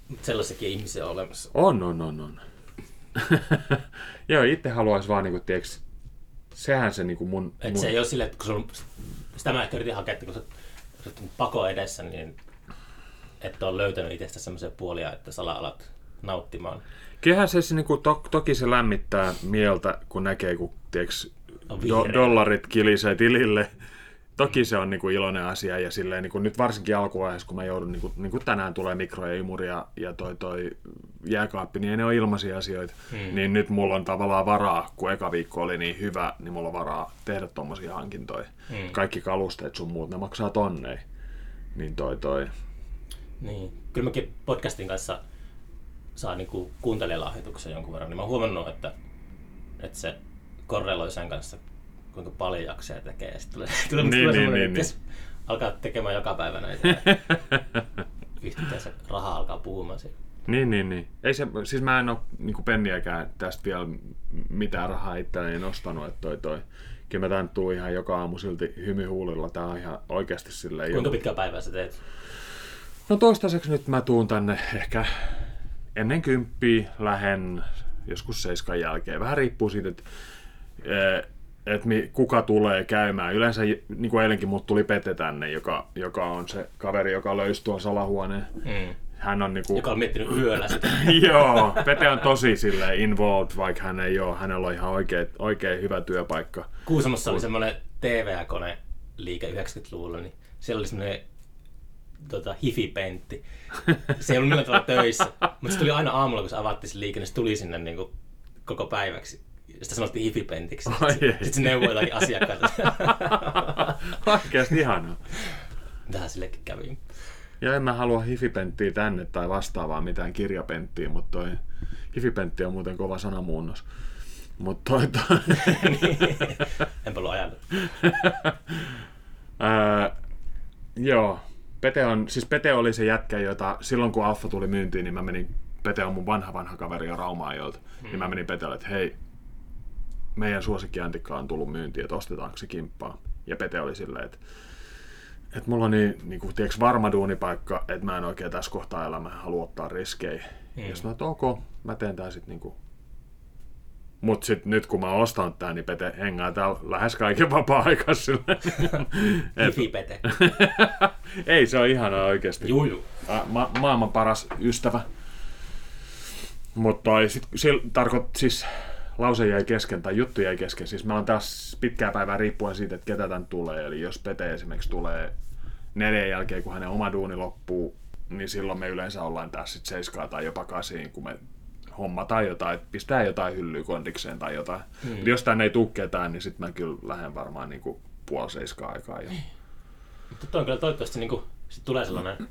Mut sellaisiakin ihmisiä on olemassa. On, on, on, on. (laughs) Joo, itse haluaisi vaan, niin kuin, tiiäks, sehän se niin kuin mun... Et mun... se ei ole silleen, että kun sun, sitä mä ehkä yritin hakea, että kun sä, oot pako edessä, niin että on löytänyt itsestä semmoisia puolia, että sä alat nauttimaan. Kyllähän se, se niin kuin, to, toki se lämmittää mieltä, kun näkee, kun tiiäks, do, dollarit kilisee tilille toki se on niin kuin iloinen asia ja silleen, niin kuin nyt varsinkin alkuvaiheessa, kun mä joudun, niin kuin, niin kuin tänään tulee mikro ja imuri ja, ja toi, toi jääkaappi, niin ei ne ole ilmaisia asioita. Mm. Niin nyt mulla on tavallaan varaa, kun eka viikko oli niin hyvä, niin mulla on varaa tehdä tommosia hankintoja. Mm. Kaikki kalusteet sun muut, ne maksaa tonnei. Niin toi toi. Niin. Kyllä mäkin podcastin kanssa saa niinku kuuntelijalahjoituksen jonkun verran, niin mä oon huomannut, että, että se korreloi sen kanssa, kuinka paljon jaksaa tekee. Ja sitten tulee, tulee, Niin, niin, tulee niin, niin, niin, niin, alkaa tekemään joka päivä näitä. (laughs) Yhtäkkiä se raha alkaa puhumaan siitä. Niin, niin, niin. Ei se, siis mä en ole niin penniäkään tästä vielä mitään rahaa itselleen nostanut, että toi toi. Kyllä mä tän tuu ihan joka aamu silti hymyhuulilla. Tää on ihan oikeasti silleen Kuinka jo. pitkää päivää sä teet? No toistaiseksi nyt mä tuun tänne ehkä ennen kymppiä lähen joskus seiskan jälkeen. Vähän riippuu siitä, että et mi, kuka tulee käymään. Yleensä, niin kuin eilenkin mut tuli Pete tänne, joka, joka on se kaveri, joka löysi tuon salahuoneen. Mm. Hän on niinku... Joka on miettinyt yöllä sitä. (laughs) Joo, Pete on tosi sille involved, vaikka hän ei ole. Hänellä on ihan oikein, oikein hyvä työpaikka. Kuusamossa oli semmoinen TVA-kone liike 90-luvulla, niin siellä oli semmoinen tota, hifipentti. Se ei ollut millään tavalla töissä, mutta se tuli aina aamulla, kun se avattiin se liike, niin se tuli sinne niin kuin, koko päiväksi. Sitä sanottiin hifipentiksi. Ai. Sitten se neuvoi jotakin asiakkaita. (laughs) Oikeasti ihanaa. Tähän sillekin kävi. Ja en mä halua hifipenttiä tänne tai vastaavaa mitään kirjapenttiä, mutta toi hifipentti on muuten kova sanamuunnos. Mutta toi, toi (laughs) Enpä ollut ajatellut. (laughs) ää, joo, Pete on, siis Pete oli se jätkä, jota silloin kun Alfa tuli myyntiin, niin mä menin, Pete on mun vanha vanha kaveri ja Raumaajoilta, hmm. niin mä menin Petelle, että hei, meidän suosikkiantikka on tullut myyntiin, että ostetaanko se kimppaa. Ja Pete oli silleen, että että mulla on niin, niin kuin, tiedätkö, varma duunipaikka, että mä en oikein tässä kohtaa elämää halua ottaa riskejä. Mm. Mm. Ja sitten mä että ok, mä teen tää sit niinku. Mut sit nyt kun mä oon ostanut tää, niin Pete hengaa täällä lähes kaiken vapaa-aikaa sillä. (laughs) Et- Hifipete. (laughs) Ei, se on ihanaa oikeesti. Juu, juu. Ma- maailman paras ystävä. Mutta tarkoit, siis lause jäi kesken tai juttu jäi kesken. Siis meillä on taas pitkää päivää riippuen siitä, että ketä tän tulee. Eli jos Pete esimerkiksi tulee neljän jälkeen, kun hänen oma duuni loppuu, niin silloin me yleensä ollaan taas sit seiskaa tai jopa kasiin, kun me hommataan jotain, että pistää jotain hyllyä kondikseen tai jotain. Mm. Jos tänne ei tuu ketään, niin sitten mä kyllä lähden varmaan niinku puoli seiskaa aikaa jo. Mutta toi on kyllä toivottavasti niin sit tulee sellainen,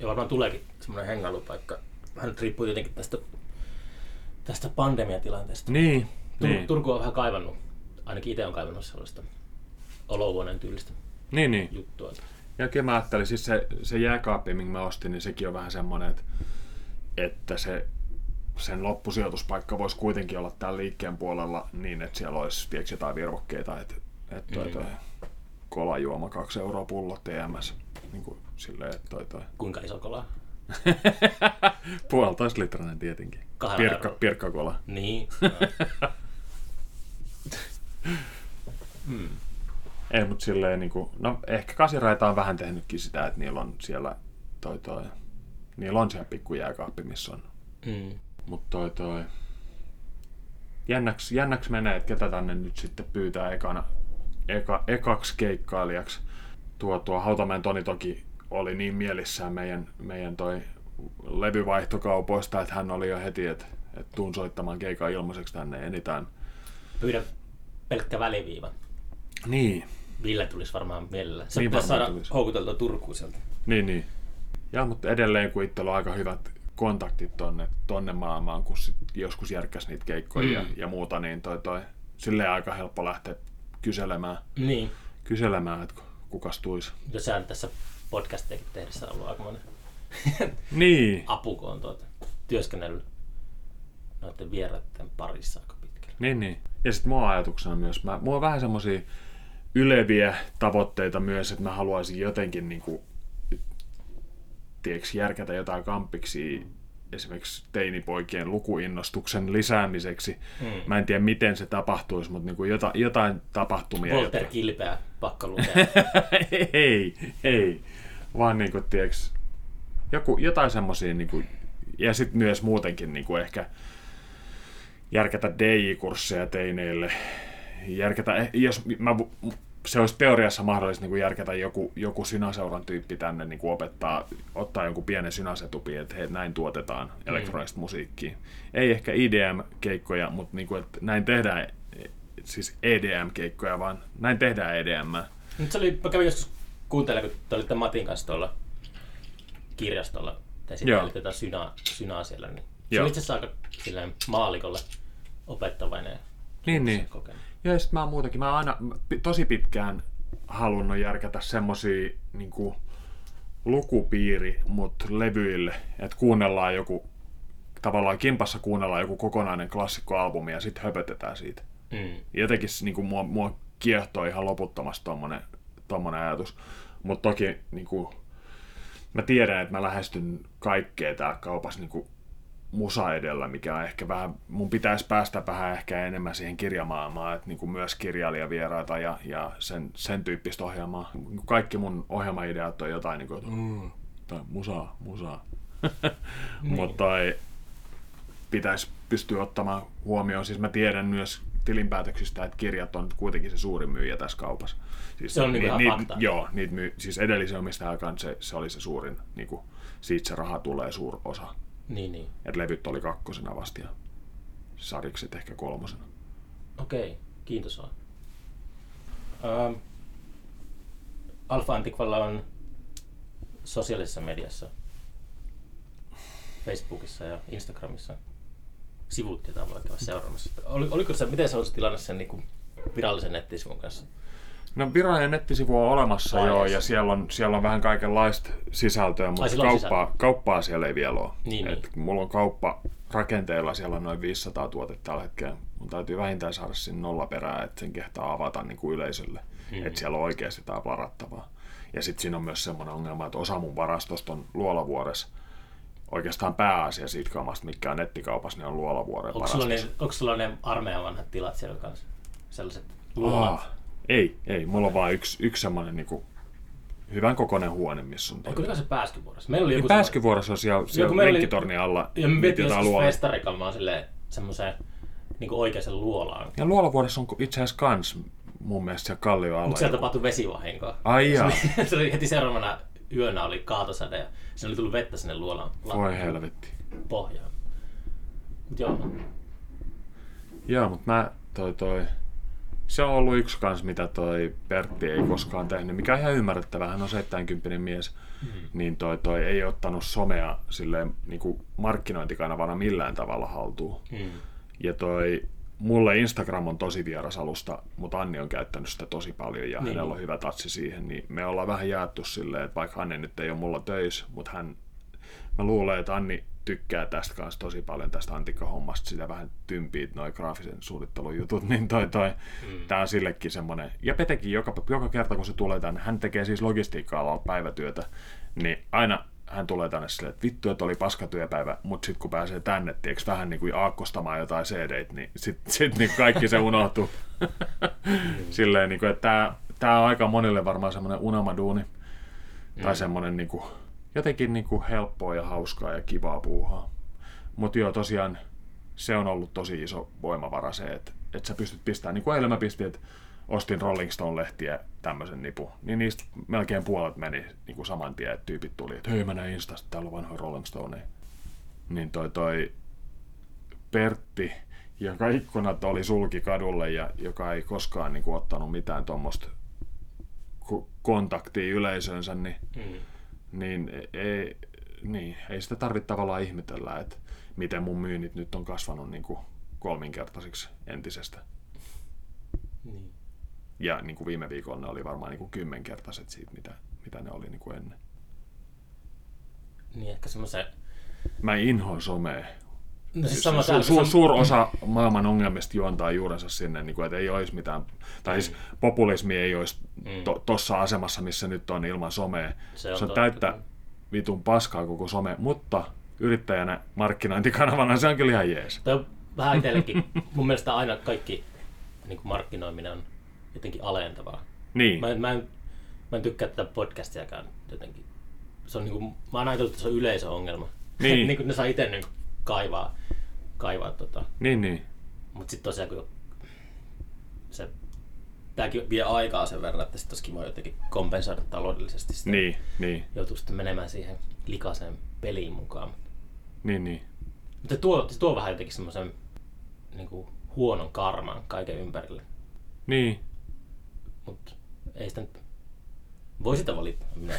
ja varmaan tuleekin semmoinen hengailupaikka. Vähän nyt riippuu tietenkin tästä, tästä pandemiatilanteesta. Niin, Tur- niin. Turku on vähän kaivannut, ainakin itse on kaivannut sellaista olohuoneen tyylistä niin, niin. juttua. Ja mä ajattelin, siis se, se jääkaappi, minkä mä ostin, niin sekin on vähän semmoinen, että, että se, sen loppusijoituspaikka voisi kuitenkin olla täällä liikkeen puolella niin, että siellä olisi tiedätkö, jotain virvokkeita, että, että toi, toi kolajuoma 2 euroa pullo TMS. Niin kuin silleen, että toi, toi. Kuinka iso kola? (laughs) Puolitoista litrainen tietenkin. Kahdella Pirkka, eurolla. pirkkakola. Niin. (laughs) hmm. Ei, mutta silleen niin kuin, no ehkä kasiraita on vähän tehnytkin sitä, että niillä on siellä toi toi, niillä on siellä pikku jääkaappi, missä on Hmm. Mutta toi toi... Jännäks, jännäks menee, että ketä tänne nyt sitten pyytää ekana, eka, ekaksi keikkailijaksi. Tuo, tuo Hautamäen Toni toki oli niin mielissään meidän, meidän toi levyvaihtokaupoista, että hän oli jo heti, että, että tuun soittamaan keikan ilmaiseksi tänne enitään. Pyydä pelkkä väliviiva. Niin, Ville tulisi varmaan mielellä. Se Niin pitäisi saada tulisi. houkuteltua Turkuun sieltä. niin, niin. Ja, mutta edelleen kun itsellä on aika hyvät kontaktit tonne, tonne maailmaan, kun sit joskus järkkäs niitä keikkoja mm. ja, ja, muuta, niin toi, toi, silleen aika helppo lähteä kyselemään, Niin. kyselemään että kukas tuisi. Ja sehän tässä podcastejakin tehdessä ollut aikamoinen (laughs) Niin, apu, kun on tuota, työskennellyt noiden vieraiden parissa aika pitkälle. niin, niin. Ja sitten mua ajatuksena myös, mä, mulla on vähän semmosia yleviä tavoitteita myös, että mä haluaisin jotenkin niinku, tiedätkö, järkätä jotain kampiksi esimerkiksi teinipoikien lukuinnostuksen lisäämiseksi. Hmm. Mä en tiedä, miten se tapahtuisi, mutta niin kuin jota, jotain tapahtumia. Volter jotka- Kilpeä pakko lukea. (laughs) ei, ei. Vaan niin kuin, tiedätkö, joku, jotain semmoisia, niin kuin, ja sitten myös muutenkin niin kuin ehkä järkätä DJ-kursseja teineille. Järkätä, eh, jos mä se olisi teoriassa mahdollista niin kuin järkätä joku, joku synaseuran tyyppi tänne niin kuin opettaa, ottaa jonkun pienen synasetupi, että hei, näin tuotetaan elektronista mm. musiikkia. Ei ehkä IDM-keikkoja, mutta niin kuin, että näin tehdään siis EDM-keikkoja, vaan näin tehdään EDM. Nyt se oli, mä kävin joskus kuuntelemaan, kun te olitte Matin kanssa tuolla kirjastolla, te sitten tätä synaa, synaa siellä, niin se on itse asiassa aika silleen maalikolle opettavainen niin, niin. kokemus. Ja sitten mä muutenkin, mä aina tosi pitkään halunnut järkätä semmosia niin lukupiiri, mutta levyille, että kuunnellaan joku, tavallaan kimpassa kuunnellaan joku kokonainen klassikkoalbumi ja sitten höpötetään siitä. Mm. Jotenkin niin kuin, mua, mua kiehtoo ihan loputtomasti tommonen, tommonen ajatus. Mutta toki niin kuin, mä tiedän, että mä lähestyn kaikkea tää kaupassa niin kuin, musa edellä, mikä on ehkä vähän, mun pitäisi päästä vähän ehkä enemmän siihen kirjamaailmaan, että niin kuin myös kirjailijavieraita ja, ja sen, sen tyyppistä ohjelmaa. Kaikki mun ohjelmaideat on jotain niin kuin, että mm, tai musaa, musaa. (laughs) niin. Mutta pitäisi pystyä ottamaan huomioon, siis mä tiedän myös tilinpäätöksistä, että kirjat on kuitenkin se suurin myyjä tässä kaupassa. Siis se on niin ni, fakta. Joo, niitä myy, siis edellisen omistajan aikaan se, se oli se suurin, niin kuin, siitä se raha tulee suur osa. Niin, niin. Että levyt oli kakkosena vasta ja sarikset ehkä kolmosena. Okei, okay, kiitos vaan. Ähm, Alfa Antiqualla on sosiaalisessa mediassa, Facebookissa ja Instagramissa sivut, joita voi käydä seuraamassa. Oli, oliko se, miten se olisi tilanne sen niin kuin virallisen nettisivun kanssa? No virallinen nettisivu on olemassa Vai joo, ja siellä on, siellä on vähän kaikenlaista sisältöä, mutta Ai, kauppaa, sisältö. kauppaa siellä ei vielä ole. Niin, Et niin. Mulla on kauppa rakenteella, siellä on noin 500 tuotetta tällä hetkellä. Mun täytyy vähintään saada sinne nolla perää, että sen kehtaa avata niin kuin yleisölle. Mm-hmm. Että siellä on oikeasti tämä varattavaa. Ja sitten siinä on myös semmoinen ongelma, että osa mun varastosta on luolavuodessa. Oikeastaan pääasia siitä kaamasta, mikä on nettikaupassa, niin on luolavuoren onko sulla, ne, onko sulla ne armeijan vanhat tilat siellä kanssa? Sellaiset luolat? Oh, ei, ei. Mulla on vain yksi, yksi semmoinen niin kuin, hyvän kokoinen huone, missä on... Eikö se pääskyvuorossa? Meillä oli joku pääskyvuorossa on siellä, siellä lenkkitornin alla. Ja me vietiin joskus festarikalla vaan semmoiseen niin oikeaan luolaan. Ja luolavuodessa on itse asiassa kans mun mielestä siellä kallio alla. Mutta siellä tapahtui vesivahinkoa. Ai jaa. (laughs) Se oli, heti seuraavana yönä oli kaatosade ja se oli tullut vettä sinne luolaan. Voi helvetti. Pohjaan. Mut joo. Joo, mutta mä toi toi se on ollut yksi kans, mitä toi Pertti ei koskaan tehnyt, mikä on ihan ymmärrettävää, hän on 70 mies, mm. niin toi, toi ei ottanut somea silleen, niin kuin markkinointikanavana millään tavalla haltuun. Mm. Ja toi, mulle Instagram on tosi vieras alusta, mutta Anni on käyttänyt sitä tosi paljon ja niin. hänellä on hyvä tatsi siihen, niin me ollaan vähän jaettu silleen, että vaikka Anni nyt ei ole mulla töissä, mutta hän, mä luulen, että Anni tykkää tästä kanssa tosi paljon tästä antikkahommasta, sitä vähän tympii noin graafisen suunnittelun jutut, niin toi, toi, mm. tää on sillekin semmoinen. Ja Petekin joka, joka kerta, kun se tulee tänne, hän tekee siis logistiikka päivätyötä, niin aina hän tulee tänne silleen, että vittu, että oli paskatyöpäivä, mutta sitten kun pääsee tänne, tiedätkö, vähän niin kuin aakkostamaan jotain cd niin sitten sit niin kaikki se unohtuu. mm. (laughs) silleen, niin kuin, että tämä, on aika monille varmaan semmoinen unelmaduuni, mm. tai semmoinen niin kuin, jotenkin niin kuin helppoa ja hauskaa ja kivaa puuhaa. Mutta joo, tosiaan se on ollut tosi iso voimavara se, että, että sä pystyt pistämään, niin kuin eilen mä pistin, että ostin Rolling Stone-lehtiä tämmöisen nipu, niin niistä melkein puolet meni niin kuin saman tien, että tyypit tuli, että hei mä näin Instasta, täällä on vanhoja Rolling Stone. Niin toi, toi Pertti, joka ikkunat oli sulki kadulle ja joka ei koskaan niin kuin, ottanut mitään tuommoista kontaktia yleisönsä, niin mm niin ei, niin, ei sitä tarvitse tavallaan ihmetellä, että miten mun myynnit nyt on kasvanut niin kuin kolminkertaisiksi entisestä. Niin. Ja niin kuin viime viikolla ne oli varmaan niin kuin kymmenkertaiset siitä, mitä, mitä ne oli niin kuin ennen. Niin, ehkä semmoisen... Mä inhoan somea. No siis sama, su, su, suur osa maailman ongelmista juontaa juurensa sinne, niin kuin, että ei olisi mitään, tai siis mm. populismi ei olisi tuossa mm. asemassa, missä nyt on ilman somea. Se on, se on täyttä vitun paskaa koko some, mutta yrittäjänä markkinointikanavana se on kyllä ihan jees. Tämä on vähän itsellekin. Mun mielestä aina kaikki niin kuin markkinoiminen on jotenkin alentavaa. Niin. Mä, mä, en, mä en tykkää tätä podcastiakaan jotenkin. Se on niin kuin, mä oon ajatellut, että se on yleisöongelma. Niin. (laughs) niin kuin ne saa itse niin kaivaa, kaivaa tota. Niin, niin. Mutta sitten tosiaan kun se tämäkin vie aikaa sen verran, että sitten olisi kiva jotenkin kompensoida taloudellisesti sitä. Niin, niin, Joutuu sitten menemään siihen likaiseen peliin mukaan. niin, niin. Mutta tuo, se tuo vähän jotenkin semmoisen niin kuin, huonon karman kaiken ympärille. Niin. Mutta ei sitä nyt... Voi sitä valita. Minä.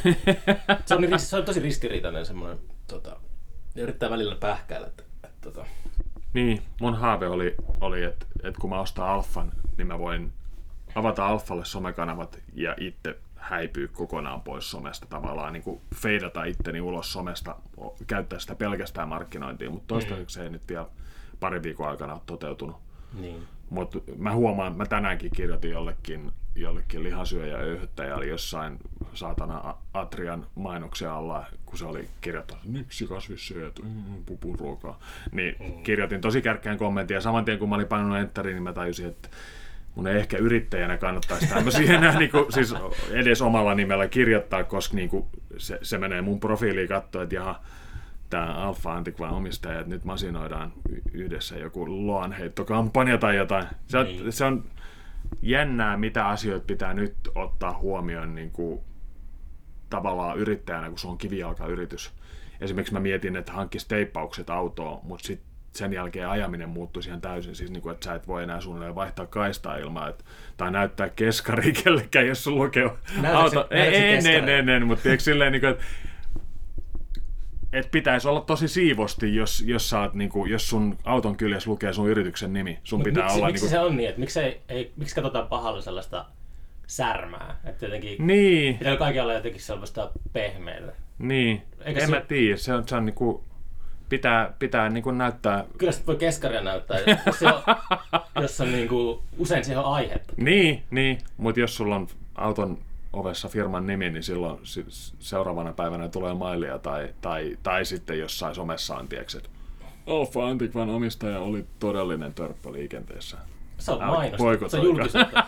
se, on, niin, se on tosi ristiriitainen semmoinen... Tota, ja yrittää välillä pähkäillä, että, että tota, Niin, mun haave oli, oli että, että kun mä ostan Alfan, niin mä voin avata Alfalle somekanavat ja itse häipyy kokonaan pois somesta tavallaan, niin kuin feidata itteni ulos somesta, käyttää sitä pelkästään markkinointiin, mutta toistaiseksi se ei nyt vielä pari viikon aikana ole toteutunut. niin. Mutta mä huomaan, mä tänäänkin kirjoitin jollekin, jollekin lihasyöjä öyhyttäjälle jossain saatana Atrian mainoksia alla, kun se oli kirjoittanut, miksi kasvissyöjät, mm, pupun ruokaa. Niin mm. kirjoitin tosi kärkkään kommentin ja saman tien kun mä olin painanut enteriin, niin mä tajusin, että mun ei ehkä yrittäjänä kannattaisi tämmöisiä (laughs) enää niin kuin, siis edes omalla nimellä kirjoittaa, koska niin kuin, se, se menee mun profiiliin katsoa, että jaha, tämä Alfa Antiquan omistaja, että nyt masinoidaan yhdessä joku loanheittokampanja tai jotain. Se, on- Niin. se on jännää, mitä asioita pitää nyt ottaa huomioon niin kuin, tavallaan yrittäjänä, kun se on kivijalkayritys. Esimerkiksi mä mietin, että hankkisi teippaukset autoon, mutta sit sen jälkeen ajaminen muuttuisi ihan täysin. Siis niin kuin, että sä et voi enää suunnilleen vaihtaa kaistaa ilman, että, tai näyttää keskari (laughs) kellekään, jos sulla lukee auto. Ei, ei, en, en, mutta tiedätkö silleen, niin kuin, että et pitäisi olla tosi siivosti, jos, jos, sä oot, niinku, jos sun auton kyljessä lukee sun yrityksen nimi. Sun Mut pitää miksi, olla... miksi niinku, se on niin, että miksi, ei, ei, miksi katsotaan pahalla sellaista särmää? Että jotenkin Niin, pitää kaikki olla jotenkin sellaista pehmeää. niin. Eikä en se- mä tiedä. Se on, se on niinku, pitää, pitää niinku näyttää... Kyllä sit voi keskaria näyttää, jos, se on, (laughs) jos on niinku, usein siihen on aihetta. Niin, niin. Mutta jos sulla on auton ovessa firman nimi, niin silloin si- seuraavana päivänä tulee mailia tai, tai, tai sitten jossain somessa on, tiedätkö, että Alfa Antiquan omistaja oli todellinen törppö liikenteessä. Se on mainosta, se on julkisuutta.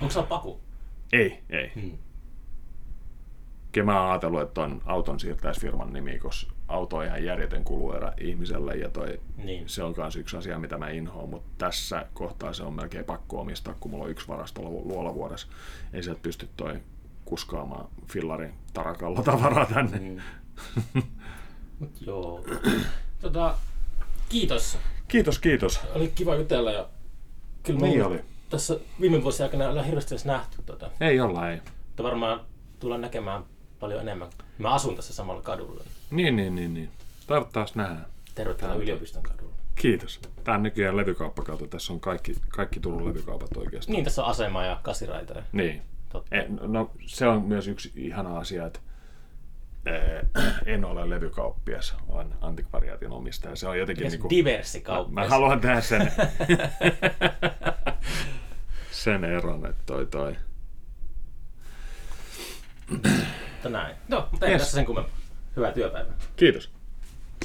Onko se paku? Ei, ei. Hmm. Kyllä mä oon ajatellut, että on auton siirtäisi firman nimi, koska auto on ihan järjetön kuluerä ihmiselle ja toi, Niin. se on myös yksi asia, mitä mä inhoan, mutta tässä kohtaa se on melkein pakko omistaa, kun mulla on yksi varasto lu- luola vuodessa. Ei sieltä pysty toi kuskaamaan fillarin tarakalla tavaraa tänne. Mm. (laughs) Mut joo. Tota, kiitos. Kiitos, kiitos. Oli kiva jutella ja kyllä Niin oli. tässä viime vuosien aikana ollaan hirveästi edes nähty tota. Ei olla, ei. Mutta varmaan tullaan näkemään paljon enemmän. Mä asun tässä samalla kadulla. Niin, niin, niin, niin. Toivottavasti nähdään. Tervetuloa Tää- yliopiston kadulla. Kiitos. Tämä on nykyään levykauppakautta. Tässä on kaikki, kaikki Turun levykaupat oikeastaan. Niin, tässä on asema ja kasiraita. ja Niin. Totta. En, no, se on myös yksi ihana asia, että eh, en ole levykauppias, vaan antikvariaatin omistaja. Se on jotenkin Mikäs niinku, diversikauppias? mä haluan tehdä sen, (laughs) sen eron, että toi toi. Mutta näin. No, mutta ei Yes. tässä sen kummempaa. Hyvää työpäivää. Kiitos.